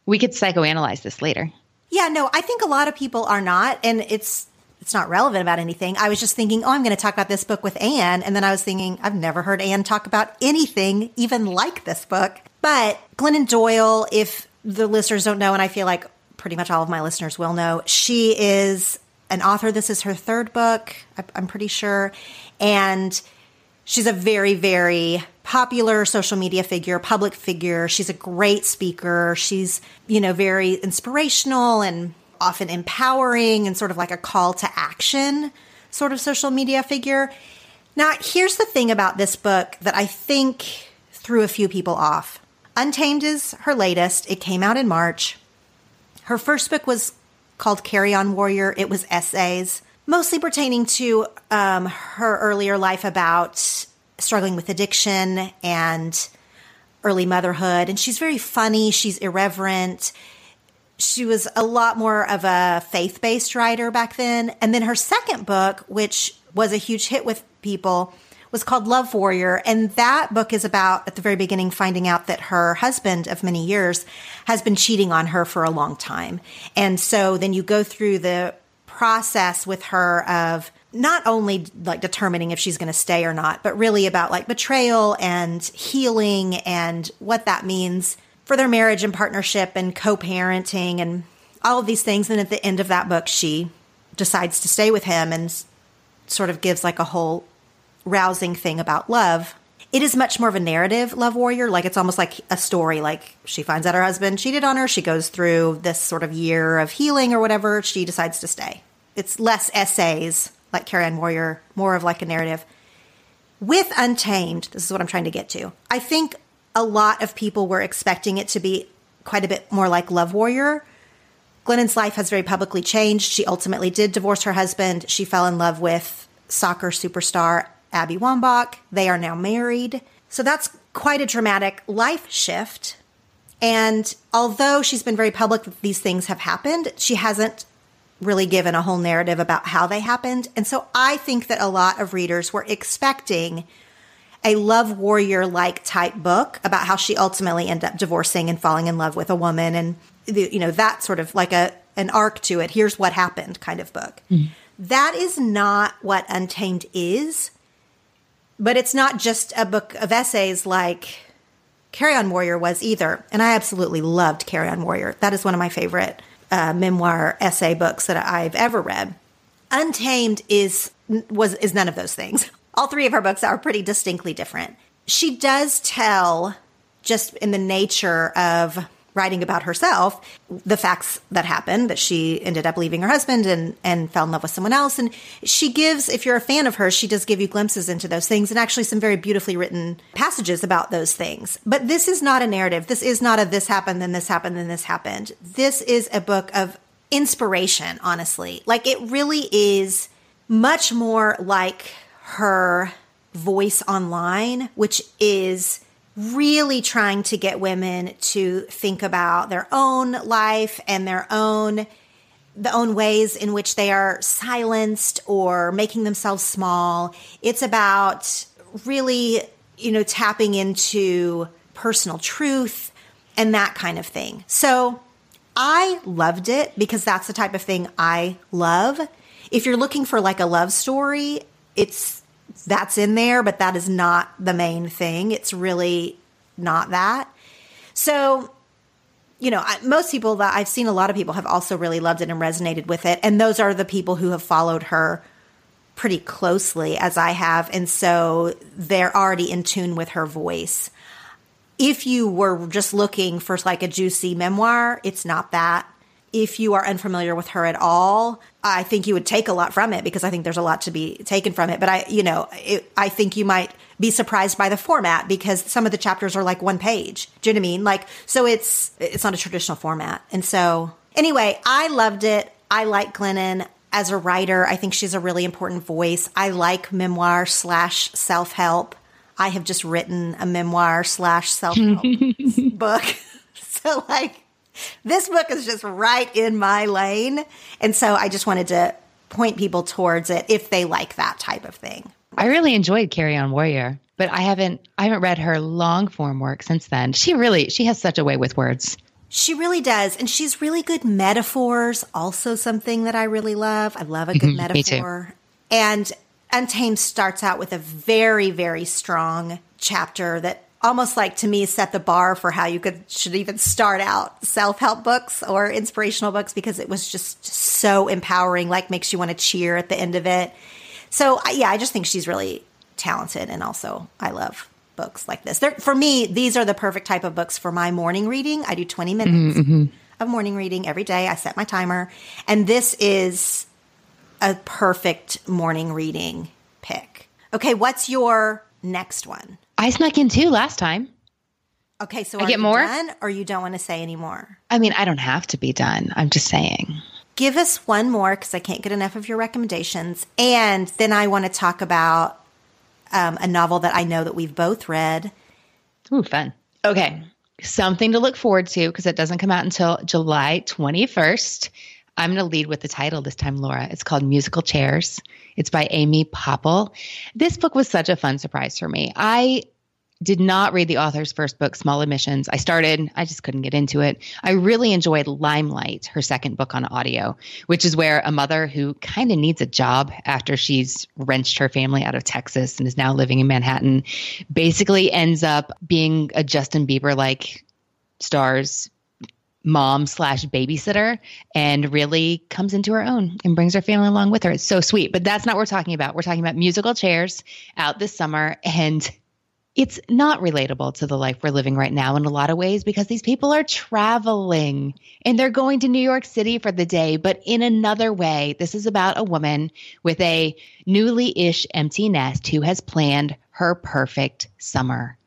We could psychoanalyze this later. Yeah, no, I think a lot of people are not and it's it's not relevant about anything. I was just thinking, oh, I'm going to talk about this book with Anne. And then I was thinking, I've never heard Anne talk about anything even like this book. But Glennon Doyle, if the listeners don't know, and I feel like pretty much all of my listeners will know, she is an author. This is her third book, I'm pretty sure. And she's a very, very popular social media figure, public figure. She's a great speaker. She's, you know, very inspirational and often empowering and sort of like a call to action sort of social media figure. Now, here's the thing about this book that I think threw a few people off. Untamed is her latest. It came out in March. Her first book was called Carry On Warrior. It was essays, mostly pertaining to um, her earlier life about struggling with addiction and early motherhood. And she's very funny, she's irreverent. She was a lot more of a faith based writer back then. And then her second book, which was a huge hit with people, was called Love Warrior. And that book is about, at the very beginning, finding out that her husband of many years has been cheating on her for a long time. And so then you go through the process with her of not only like determining if she's going to stay or not, but really about like betrayal and healing and what that means for their marriage and partnership and co parenting and all of these things. And at the end of that book, she decides to stay with him and sort of gives like a whole rousing thing about love. It is much more of a narrative love warrior. Like it's almost like a story. Like she finds out her husband cheated on her. She goes through this sort of year of healing or whatever. She decides to stay. It's less essays like Carry On Warrior, more of like a narrative. With Untamed, this is what I'm trying to get to. I think a lot of people were expecting it to be quite a bit more like Love Warrior. Glennon's life has very publicly changed. She ultimately did divorce her husband. She fell in love with soccer superstar Abby Wambach. They are now married. So that's quite a dramatic life shift. And although she's been very public that these things have happened, she hasn't really given a whole narrative about how they happened. And so I think that a lot of readers were expecting a love warrior like type book about how she ultimately ended up divorcing and falling in love with a woman and you know that sort of like a an arc to it here's what happened kind of book mm. that is not what untamed is but it's not just a book of essays like carry on warrior was either and i absolutely loved carry on warrior that is one of my favorite uh, memoir essay books that I've ever read. Untamed is was is none of those things. All three of her books are pretty distinctly different. She does tell just in the nature of writing about herself, the facts that happened that she ended up leaving her husband and, and fell in love with someone else. And she gives, if you're a fan of her she does give you glimpses into those things and actually some very beautifully written passages about those things. But this is not a narrative. This is not a this happened, then this happened, then this happened. This is a book of inspiration, honestly. Like it really is much more like her voice online, which is really trying to get women to think about their own life and their own the own ways in which they are silenced or making themselves small. It's about really, you know, tapping into personal truth and that kind of thing. So I loved it because that's the type of thing I love. If you're looking for like a love story, it's that's in there, but that is not the main thing. It's really not that. So, you know, most people that I've seen, a lot of people have also really loved it and resonated with it. And those are the people who have followed her pretty closely as I have. And so they're already in tune with her voice. If you were just looking for like a juicy memoir, it's not that if you are unfamiliar with her at all, I think you would take a lot from it because I think there's a lot to be taken from it. But I, you know, it, I think you might be surprised by the format because some of the chapters are like one page. Do you know what I mean? Like, so it's, it's not a traditional format. And so anyway, I loved it. I like Glennon as a writer. I think she's a really important voice. I like memoir slash self help. I have just written a memoir slash self help book. So like this book is just right in my lane. And so I just wanted to point people towards it if they like that type of thing. I really enjoyed Carry On Warrior, but I haven't I haven't read her long form work since then. She really she has such a way with words. She really does. And she's really good metaphors, also something that I really love. I love a good mm-hmm, metaphor. And Untamed starts out with a very, very strong chapter that almost like to me set the bar for how you could should even start out. Self-help books or inspirational books because it was just so empowering like makes you want to cheer at the end of it. So yeah i just think she's really talented and also i love books like this. They're, for me these are the perfect type of books for my morning reading. I do 20 minutes mm-hmm. of morning reading every day. I set my timer and this is a perfect morning reading pick. Okay what's your next one I snuck in two last time. Okay, so I get more, done, or you don't want to say anymore? I mean, I don't have to be done. I'm just saying. Give us one more because I can't get enough of your recommendations, and then I want to talk about um, a novel that I know that we've both read. Ooh, fun. Okay, something to look forward to because it doesn't come out until July 21st. I'm going to lead with the title this time, Laura. It's called Musical Chairs. It's by Amy Poeppel. This book was such a fun surprise for me. I did not read the author's first book, Small Admissions. I started, I just couldn't get into it. I really enjoyed Limelight, her second book on audio, which is where a mother who kind of needs a job after she's wrenched her family out of Texas and is now living in Manhattan basically ends up being a Justin Bieber like stars mom slash babysitter and really comes into her own and brings her family along with her. It's so sweet. But that's not what we're talking about. We're talking about musical chairs out this summer. And it's not relatable to the life we're living right now in a lot of ways because these people are traveling and they're going to New York City for the day. But in another way, this is about a woman with a newly ish empty nest who has planned her perfect summer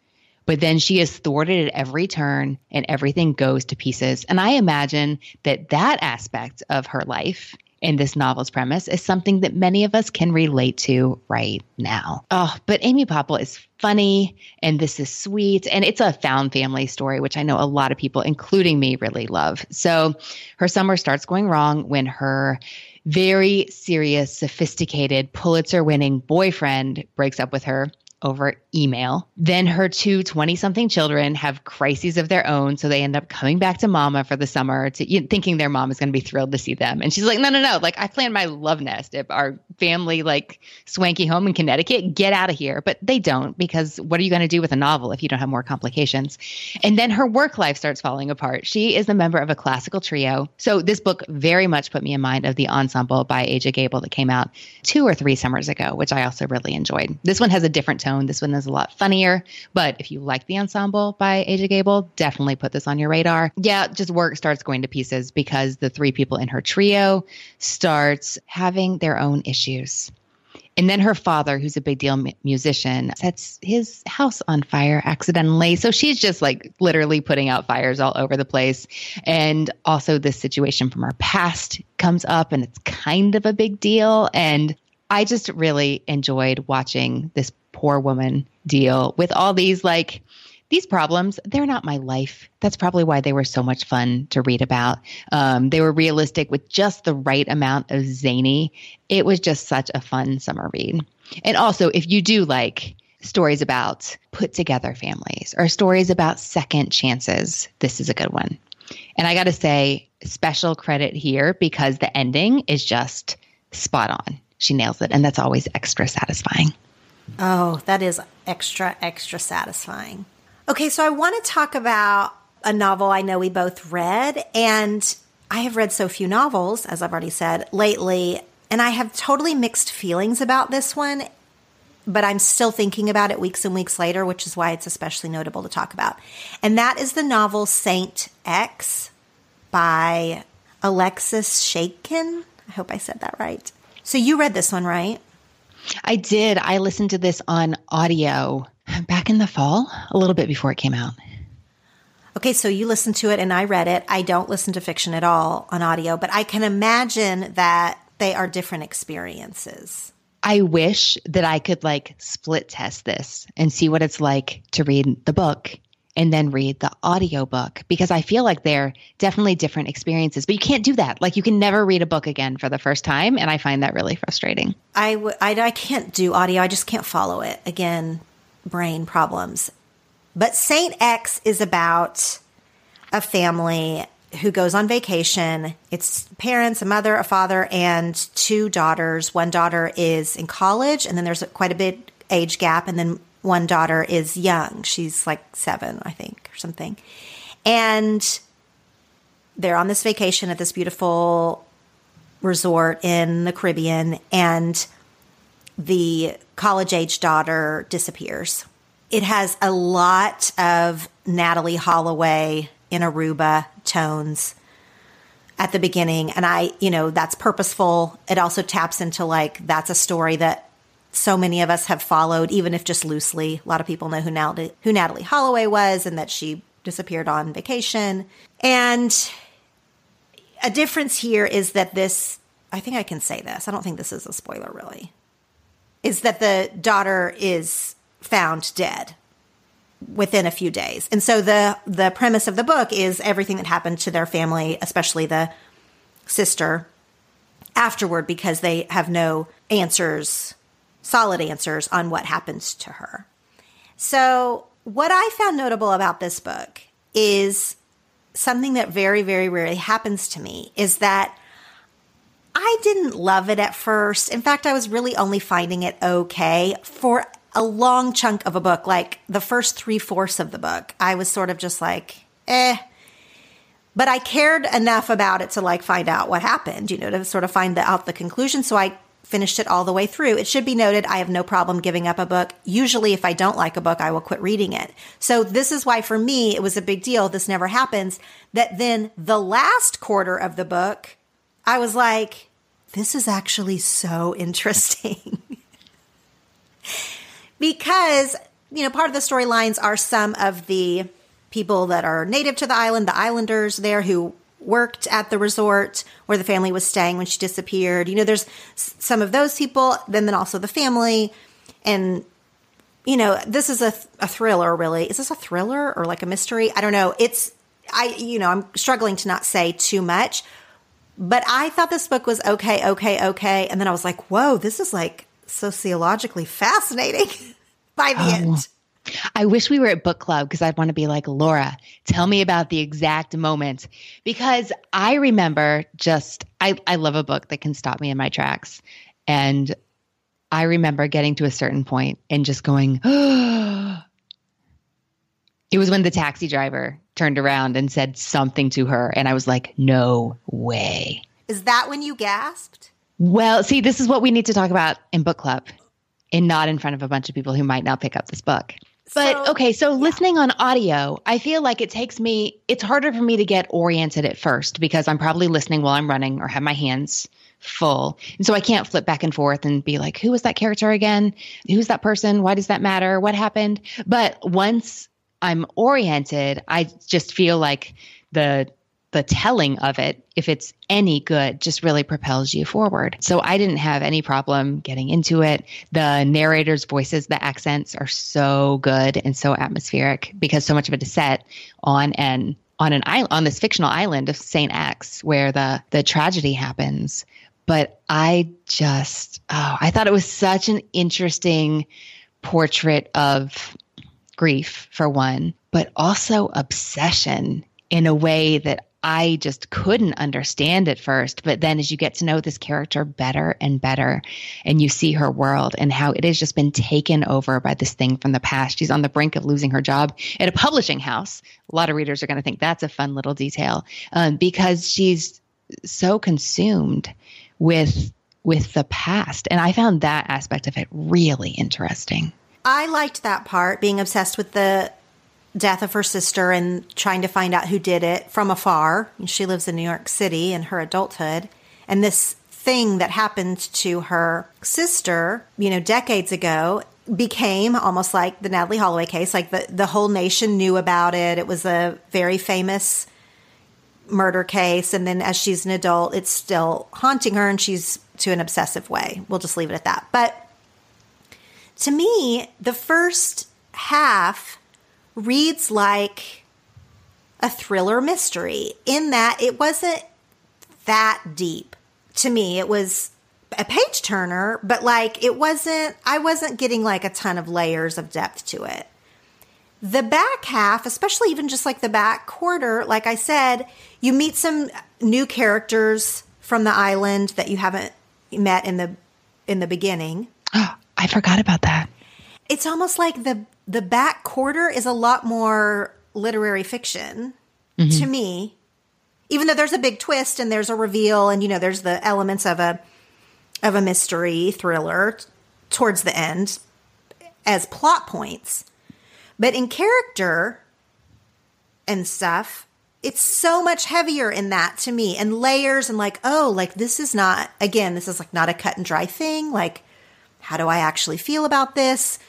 but then she is thwarted at every turn and everything goes to pieces. And I imagine that that aspect of her life in this novel's premise is something that many of us can relate to right now. Oh, but Amy Poeppel is funny and this is sweet and it's a found family story which I know a lot of people including me really love. So her summer starts going wrong when her very serious, sophisticated, Pulitzer winning boyfriend breaks up with her over email. Then her two 20 something children have crises of their own. So they end up coming back to mama for the summer to you know, thinking their mom is going to be thrilled to see them. And she's like, no, no, no. Like I planned my love nest. If our family like swanky home in Connecticut, get out of here. But they don't because what are you going to do with a novel if you don't have more complications? And then her work life starts falling apart. She is a member of a classical trio. So this book very much put me in mind of the ensemble by Aja Gabel that came out two or three summers ago, which I also really enjoyed. This one has a different tone This one is a lot funnier. But if you like the ensemble by Aja Gabel, definitely put this on your radar. Yeah, just work starts going to pieces because the three people in her trio starts having their own issues. And then her father, who's a big deal musician, sets his house on fire accidentally. So she's just like literally putting out fires all over the place. And also, this situation from her past comes up, and it's kind of a big deal. And I just really enjoyed watching this poor woman deal with all these like these problems. They're not my life. That's probably why they were so much fun to read about. Um, they were realistic with just the right amount of zany. It was just such a fun summer read. And also if you do like stories about put together families or stories about second chances this is a good one. And i got to say special credit here because the ending is just spot on she nails it. And that's always extra satisfying. Oh, that is extra, extra satisfying. Okay, so I want to talk about a novel I know we both read. And I have read so few novels, as I've already said, lately. And I have totally mixed feelings about this one, but I'm still thinking about it weeks and weeks later, which is why it's especially notable to talk about. And that is the novel Saint X by Alexis Schaitkin. I hope I said that right. So you read this one, right? I did. I listened to this on audio back in the fall, a little bit before it came out. Okay, so you listened to it and I read it. I don't listen to fiction at all on audio, but I can imagine that they are different experiences. I wish that I could like split test this and see what it's like to read the book and then read the audiobook because I feel like they're definitely different experiences. But you can't do that. Like you can never read a book again for the first time, and I find that really frustrating. I, w- I, I can't do audio. I just can't follow it. Again, brain problems. But Saint X is about a family who goes on vacation. It's parents, a mother, a father, and two daughters. One daughter is in college, and then there's quite a bit age gap, and then one daughter is young. She's like seven, I think, or something. And they're on this vacation at this beautiful resort in the Caribbean, and the college age daughter disappears. It has a lot of Natalee Holloway in Aruba tones at the beginning. And I, you know, that's purposeful. It also taps into like, that's a story that so many of us have followed, even if just loosely. A lot of people know who Natalee, who Natalee Holloway was and that she disappeared on vacation. And a difference here is that this, I think I can say this. I don't think this is a spoiler really. Is that the daughter is found dead within a few days. And so the the premise of the book is everything that happened to their family, especially the sister afterward because they have no answers solid answers on what happens to her. So, what I found notable about this book is something that very, very rarely happens to me is that I didn't love it at first. In fact, I was really only finding it okay for a long chunk of a book, like the first three fourths of the book. I was sort of just like, eh. But I cared enough about it to like find out what happened, you know, to sort of find the, out the conclusion. So I finished it all the way through. It should be noted I have no problem giving up a book. Usually, if I don't like a book, I will quit reading it. So, this is why for me, it was a big deal. This never happens. That then the last quarter of the book, I was like, this is actually so interesting. because, you know, part of the storylines are some of the people that are native to the island, the islanders there who worked at the resort where the family was staying when she disappeared. You know, there's some of those people, then then also the family, and you know, this is a, a thriller. Really, is this a thriller or like a mystery? I don't know. It's I, you know, I'm struggling to not say too much, but I thought this book was okay, okay, okay, and then I was like, whoa, this is like sociologically fascinating by the oh. end. I wish we were at book club because I'd want to be like, Laura, tell me about the exact moment. Because I remember just, I, I love a book that can stop me in my tracks. And I remember getting to a certain point and just going, oh. It was when the taxi driver turned around and said something to her. And I was like, no way. Is that when you gasped? Well, see, this is what we need to talk about in book club and not in front of a bunch of people who might not pick up this book. But so, okay, so yeah. listening on audio, I feel like it takes me, it's harder for me to get oriented at first because I'm probably listening while I'm running or have my hands full. And so I can't flip back and forth and be like, who was that character again? Who's that person? Why does that matter? What happened? But once I'm oriented, I just feel like the the telling of it, if it's any good, just really propels you forward. So I didn't have any problem getting into it. The narrator's voices, the accents are so good and so atmospheric because so much of it is set on an on an island on this fictional island of Saint X where the the tragedy happens. But I just oh, I thought it was such an interesting portrait of grief for one, but also obsession in a way that I just couldn't understand at first. But then as you get to know this character better and better, and you see her world and how it has just been taken over by this thing from the past, she's on the brink of losing her job at a publishing house. A lot of readers are going to think that's a fun little detail um, because she's so consumed with with the past and i found that aspect of it really interesting i liked that part being obsessed with the death of her sister and trying to find out who did it from afar. She lives in New York City in her adulthood. And this thing that happened to her sister, you know, decades ago became almost like the Natalee Holloway case. Like the, the whole nation knew about it. It was a very famous murder case. And then as she's an adult, it's still haunting her and she's to an obsessive way. We'll just leave it at that. But to me, the first half reads like a thriller mystery in that it wasn't that deep to me. It was a page turner, but like it wasn't, I wasn't getting like a ton of layers of depth to it. The back half, especially even just like the back quarter, like I said, you meet some new characters from the island that you haven't met in the in the beginning. Oh, I forgot about that. It's almost like the the back quarter is a lot more literary fiction mm-hmm. to me. Even though there's a big twist and there's a reveal and you know there's the elements of a of a mystery thriller t- towards the end as plot points. But in character and stuff, it's so much heavier in that to me and layers and like, oh, like this is not, again, this is like not a cut and dry thing. Like, how do I actually feel about this?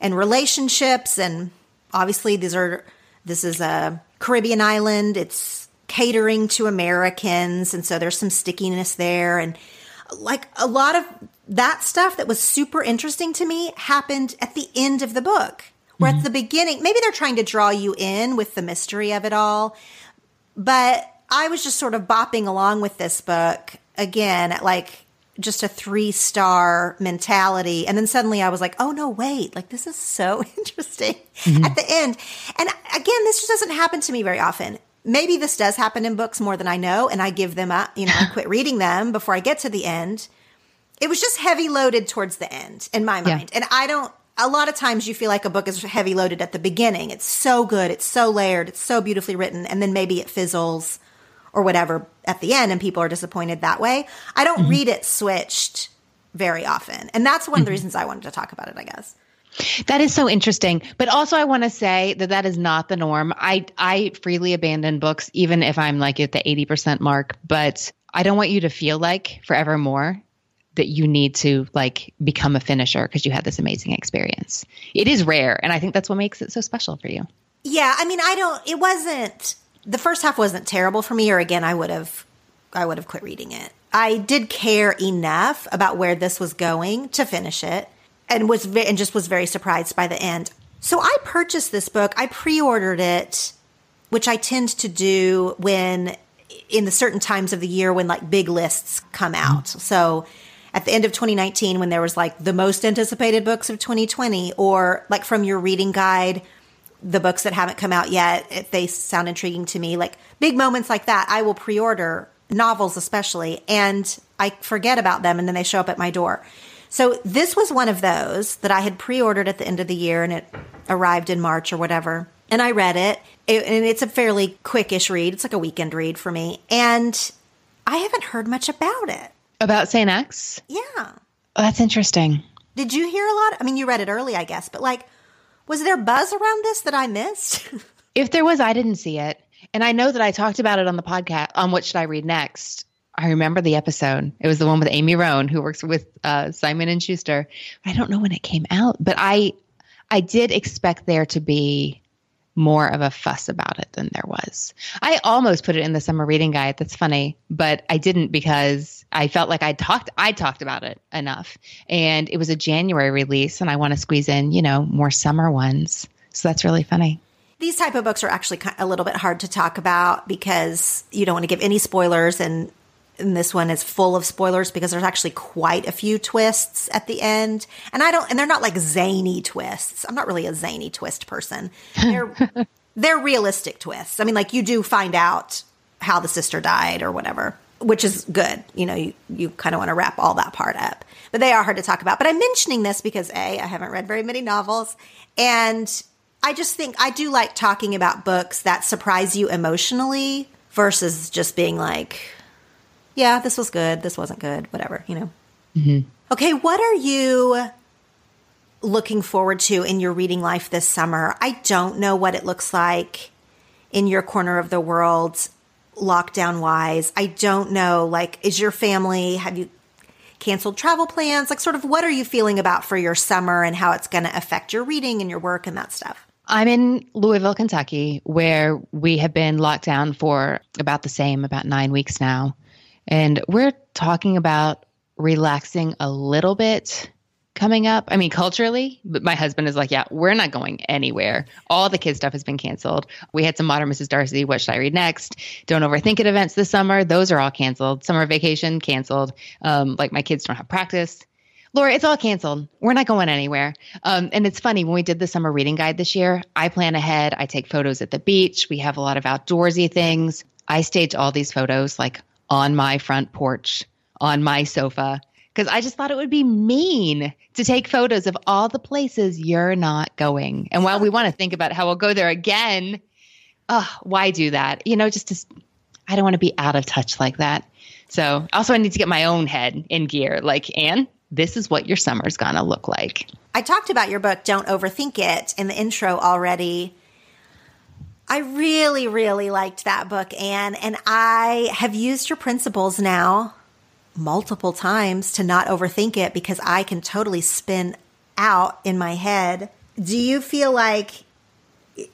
And relationships. And obviously, these are, this is a Caribbean island. It's catering to Americans. And so there's some stickiness there. And like a lot of that stuff that was super interesting to me happened at the end of the book. Where mm-hmm. at the beginning, maybe they're trying to draw you in with the mystery of it all. But I was just sort of bopping along with this book again at like just a three star mentality. And then suddenly I was like, oh no, wait, like this is so interesting mm-hmm. at the end. And again, this just doesn't happen to me very often. Maybe this does happen in books more than I know, and I give them up, you know, I quit reading them before I get to the end. It was just heavy loaded towards the end in my mind. Yeah. And I don't, a lot of times you feel like a book is heavy loaded at the beginning. It's so good, it's so layered, it's so beautifully written, and then maybe it fizzles or whatever at the end and people are disappointed that way. I don't mm-hmm. read it switched very often. And that's one of the mm-hmm. reasons I wanted to talk about it, I guess. That is so interesting. But also I want to say that that is not the norm. I I freely abandon books even if I'm like at the 80% mark, but I don't want you to feel like forevermore that you need to like become a finisher because you had this amazing experience. It is rare, and I think that's what makes it so special for you. Yeah, I mean, I don't. It wasn't the first half wasn't terrible for me, or again, I would have, I would have quit reading it. I did care enough about where this was going to finish it, and was ve- and just was very surprised by the end. So I purchased this book. I pre-ordered it, which I tend to do when in the certain times of the year when like big lists come out. Mm-hmm. So at the end of 2019 when there was like the most anticipated books of 2020 or like from your reading guide the books that haven't come out yet if they sound intriguing to me like big moments like that i will pre-order novels especially and i forget about them and then they show up at my door so this was one of those that i had pre-ordered at the end of the year and it arrived in march or whatever and i read it, it and it's a fairly quickish read it's like a weekend read for me and i haven't heard much about it about St. X? Yeah. Oh, that's interesting. Did you hear a lot? I mean, you read it early, I guess, but like, was there buzz around this that I missed? if there was, I didn't see it. And I know that I talked about it on the podcast on What Should I Read Next. I remember the episode. It was the one with Amy Rohn, who works with uh, Simon and Schuster. I don't know when it came out, but I I did expect there to be more of a fuss about it than there was. I almost put it in the summer reading guide. That's funny, but I didn't because I felt like I talked I talked about it enough. And it was a January release and I want to squeeze in, you know, more summer ones. So that's really funny. These type of books are actually a little bit hard to talk about because you don't want to give any spoilers and and this one is full of spoilers because there's actually quite a few twists at the end. And I don't, and they're not like zany twists. I'm not really a zany twist person. They're, they're realistic twists. I mean, like you do find out how the sister died or whatever, which is good. You know, you, you kind of want to wrap all that part up, but they are hard to talk about. But I'm mentioning this because A, I haven't read very many novels and I just think I do like talking about books that surprise you emotionally versus just being like, yeah, this was good, this wasn't good, whatever, you know. Mm-hmm. Okay, what are you looking forward to in your reading life this summer? I don't know what it looks like in your corner of the world lockdown wise. I don't know like is your family have you canceled travel plans? Like, sort of what are you feeling about for your summer and how it's going to affect your reading and your work and that stuff? I'm in Louisville, Kentucky, where we have been locked down for about the same, about nine weeks now. And we're talking about relaxing a little bit coming up. I mean, culturally, but my husband is like, yeah, we're not going anywhere. All the kids stuff has been canceled. We had some Modern Mrs. Darcy, What Should I Read Next? Don't Overthink It events this summer. Those are all canceled. Summer vacation canceled. Um, like my kids don't have practice. Laura, it's all canceled. We're not going anywhere. Um, and it's funny when we did the summer reading guide this year, I plan ahead. I take photos at the beach. We have a lot of outdoorsy things. I stage all these photos like on my front porch, on my sofa, because I just thought it would be mean to take photos of all the places you're not going. And while we want to think about how we'll go there again, oh, why do that? You know, just to, I don't want to be out of touch like that. So also I need to get my own head in gear. Like, Anne, this is what your summer's gonna look like. I talked about your book, Don't Overthink It, in the intro already. I really, really liked that book, Anne, and I have used your principles now multiple times to not overthink it because I can totally spin out in my head. Do you feel like,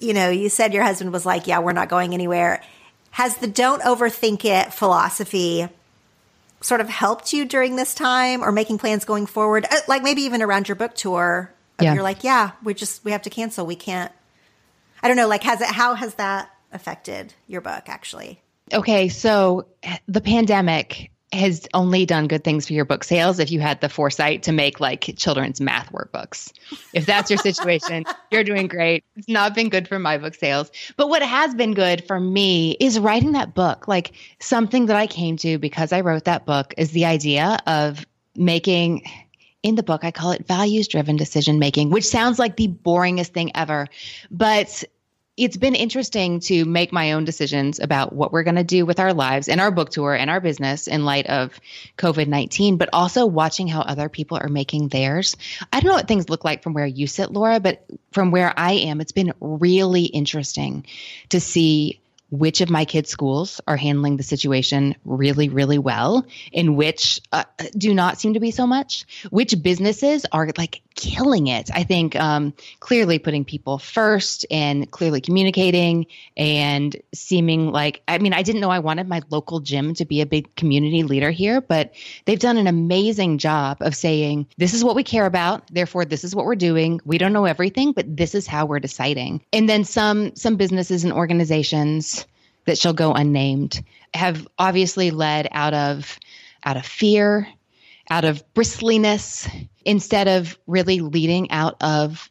you know, you said your husband was like, yeah, we're not going anywhere. Has the don't overthink it philosophy sort of helped you during this time or making plans going forward? Uh, like maybe even around your book tour, yeah. you're like, yeah, we just, we have to cancel. We can't, I don't know, like, has it, how has that affected your book actually? Okay. So the pandemic has only done good things for your book sales if you had the foresight to make like children's math workbooks. If that's your situation, you're doing great. It's not been good for my book sales. But what has been good for me is writing that book. Like something that I came to because I wrote that book is the idea of making in the book, I call it values driven decision making, which sounds like the boringest thing ever. But it's been interesting to make my own decisions about what we're going to do with our lives and our book tour and our business in light of COVID 19, but also watching how other people are making theirs. I don't know what things look like from where you sit, Laura, but from where I am, it's been really interesting to see which of my kids' schools are handling the situation really, really well, and which uh, do not seem to be so much. Which businesses are like killing it. I think um, clearly putting people first and clearly communicating and seeming like, I mean, I didn't know I wanted my local gym to be a big community leader here, but they've done an amazing job of saying, this is what we care about. Therefore, this is what we're doing. We don't know everything, but this is how we're deciding. And then some, some businesses and organizations that shall go unnamed have obviously led out of out of fear, out of bristliness, instead of really leading out of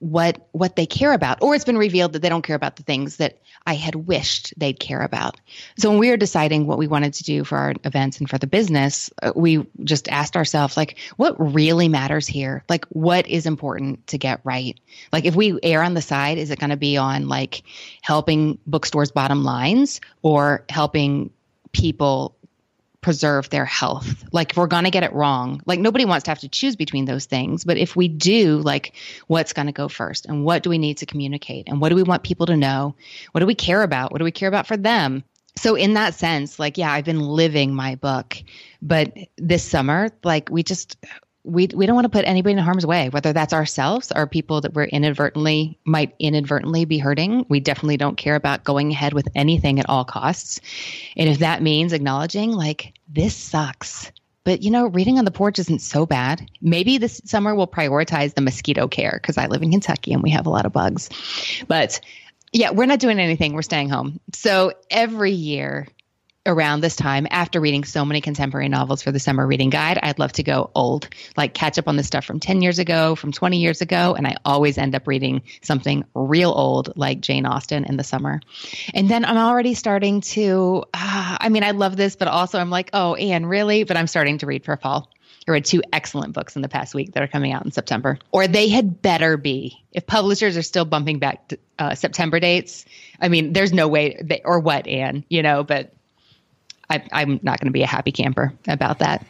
what what they care about or it's been revealed that they don't care about the things that I had wished they'd care about. So when we were deciding what we wanted to do for our events and for the business, uh, we just asked ourselves like what really matters here? Like what is important to get right? Like if we err on the side is it going to be on like helping bookstores bottom lines or helping people preserve their health. Like we're going to get it wrong, like nobody wants to have to choose between those things, but if we do, like what's going to go first and what do we need to communicate and what do we want people to know? What do we care about? What do we care about for them? So in that sense, like yeah, I've been living my book, but this summer, like we just we we don't want to put anybody in harm's way, whether that's ourselves or people that we're inadvertently might inadvertently be hurting. We definitely don't care about going ahead with anything at all costs. And if that means acknowledging like this sucks, but you know, reading on the porch isn't so bad. Maybe this summer we'll prioritize the mosquito care because I live in Kentucky and we have a lot of bugs. But yeah, we're not doing anything. We're staying home. So every year around this time after reading so many contemporary novels for the summer reading guide i'd love to go old like catch up on the stuff from 10 years ago from 20 years ago and i always end up reading something real old like jane austen in the summer. And then i'm already starting to uh, i mean i love this but also i'm like oh anne really? But i'm starting to read for fall. I read two excellent books in the past week that are coming out in September, or they had better be. If publishers are still bumping back uh, September dates, I mean, there's no way, they, or what, Anne, you know, but I, I'm not going to be a happy camper about that.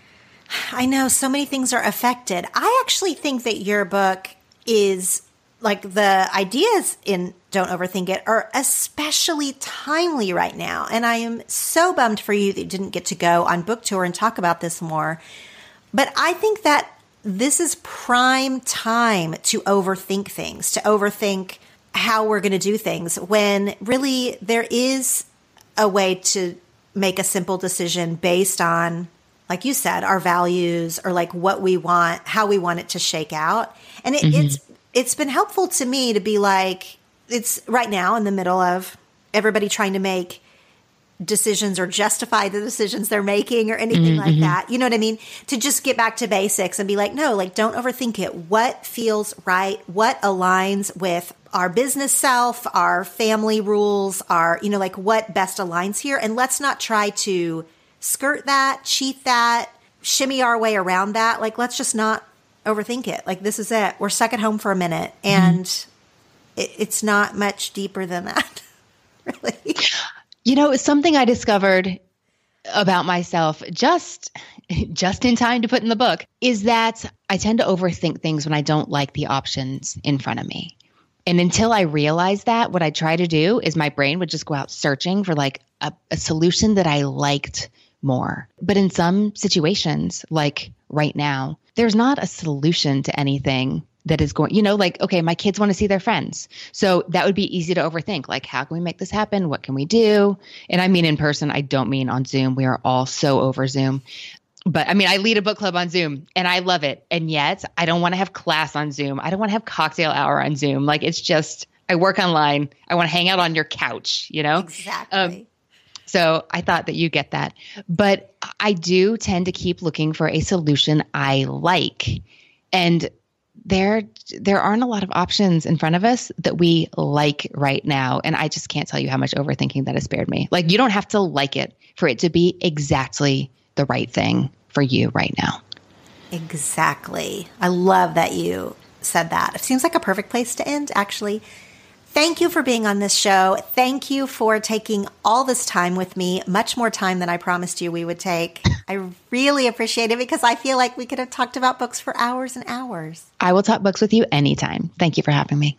I know so many things are affected. I actually think that your book is like the ideas in Don't Overthink It are especially timely right now. And I am so bummed for you that you didn't get to go on book tour and talk about this more. But I think that this is prime time to overthink things, to overthink how we're going to do things when really there is a way to make a simple decision based on like you said our values or like what we want how we want it to shake out and it, mm-hmm. it's it's been helpful to me to be like it's right now in the middle of everybody trying to make decisions or justify the decisions they're making or anything mm-hmm. like that. You know what I mean? To just get back to basics and be like, no, like don't overthink it. What feels right? What aligns with our business self, our family rules, our, you know, like what best aligns here? And let's not try to skirt that, cheat that, shimmy our way around that. Like, let's just not overthink it. Like, this is it. We're stuck at home for a minute mm-hmm. and mm-hmm. it, it's not much deeper than that, really. You know, something I discovered about myself just just in time to put in the book is that I tend to overthink things when I don't like the options in front of me. And until I realized that, what I try to do is my brain would just go out searching for like a, a solution that I liked more. But in some situations, like right now, there's not a solution to anything that is going, you know, like, okay, my kids want to see their friends. So that would be easy to overthink. Like, how can we make this happen? What can we do? And I mean in person, I don't mean on Zoom. We are all so over Zoom. But I mean, I lead a book club on Zoom and I love it. And yet I don't want to have class on Zoom. I don't want to have cocktail hour on Zoom. Like, it's just, I work online. I want to hang out on your couch, you know? Exactly. Um, so I thought that you get that. But I do tend to keep looking for a solution I like. And there there aren't a lot of options in front of us that we like right now. And i just can't tell you how much overthinking that has spared me. Like you don't have to like it for it to be exactly the right thing for you right now. Exactly. I love that you said that. It seems like a perfect place to end actually Thank you for being on this show. Thank you for taking all this time with me, much more time than I promised you we would take. I really appreciate it because I feel like we could have talked about books for hours and hours. I will talk books with you anytime. Thank you for having me.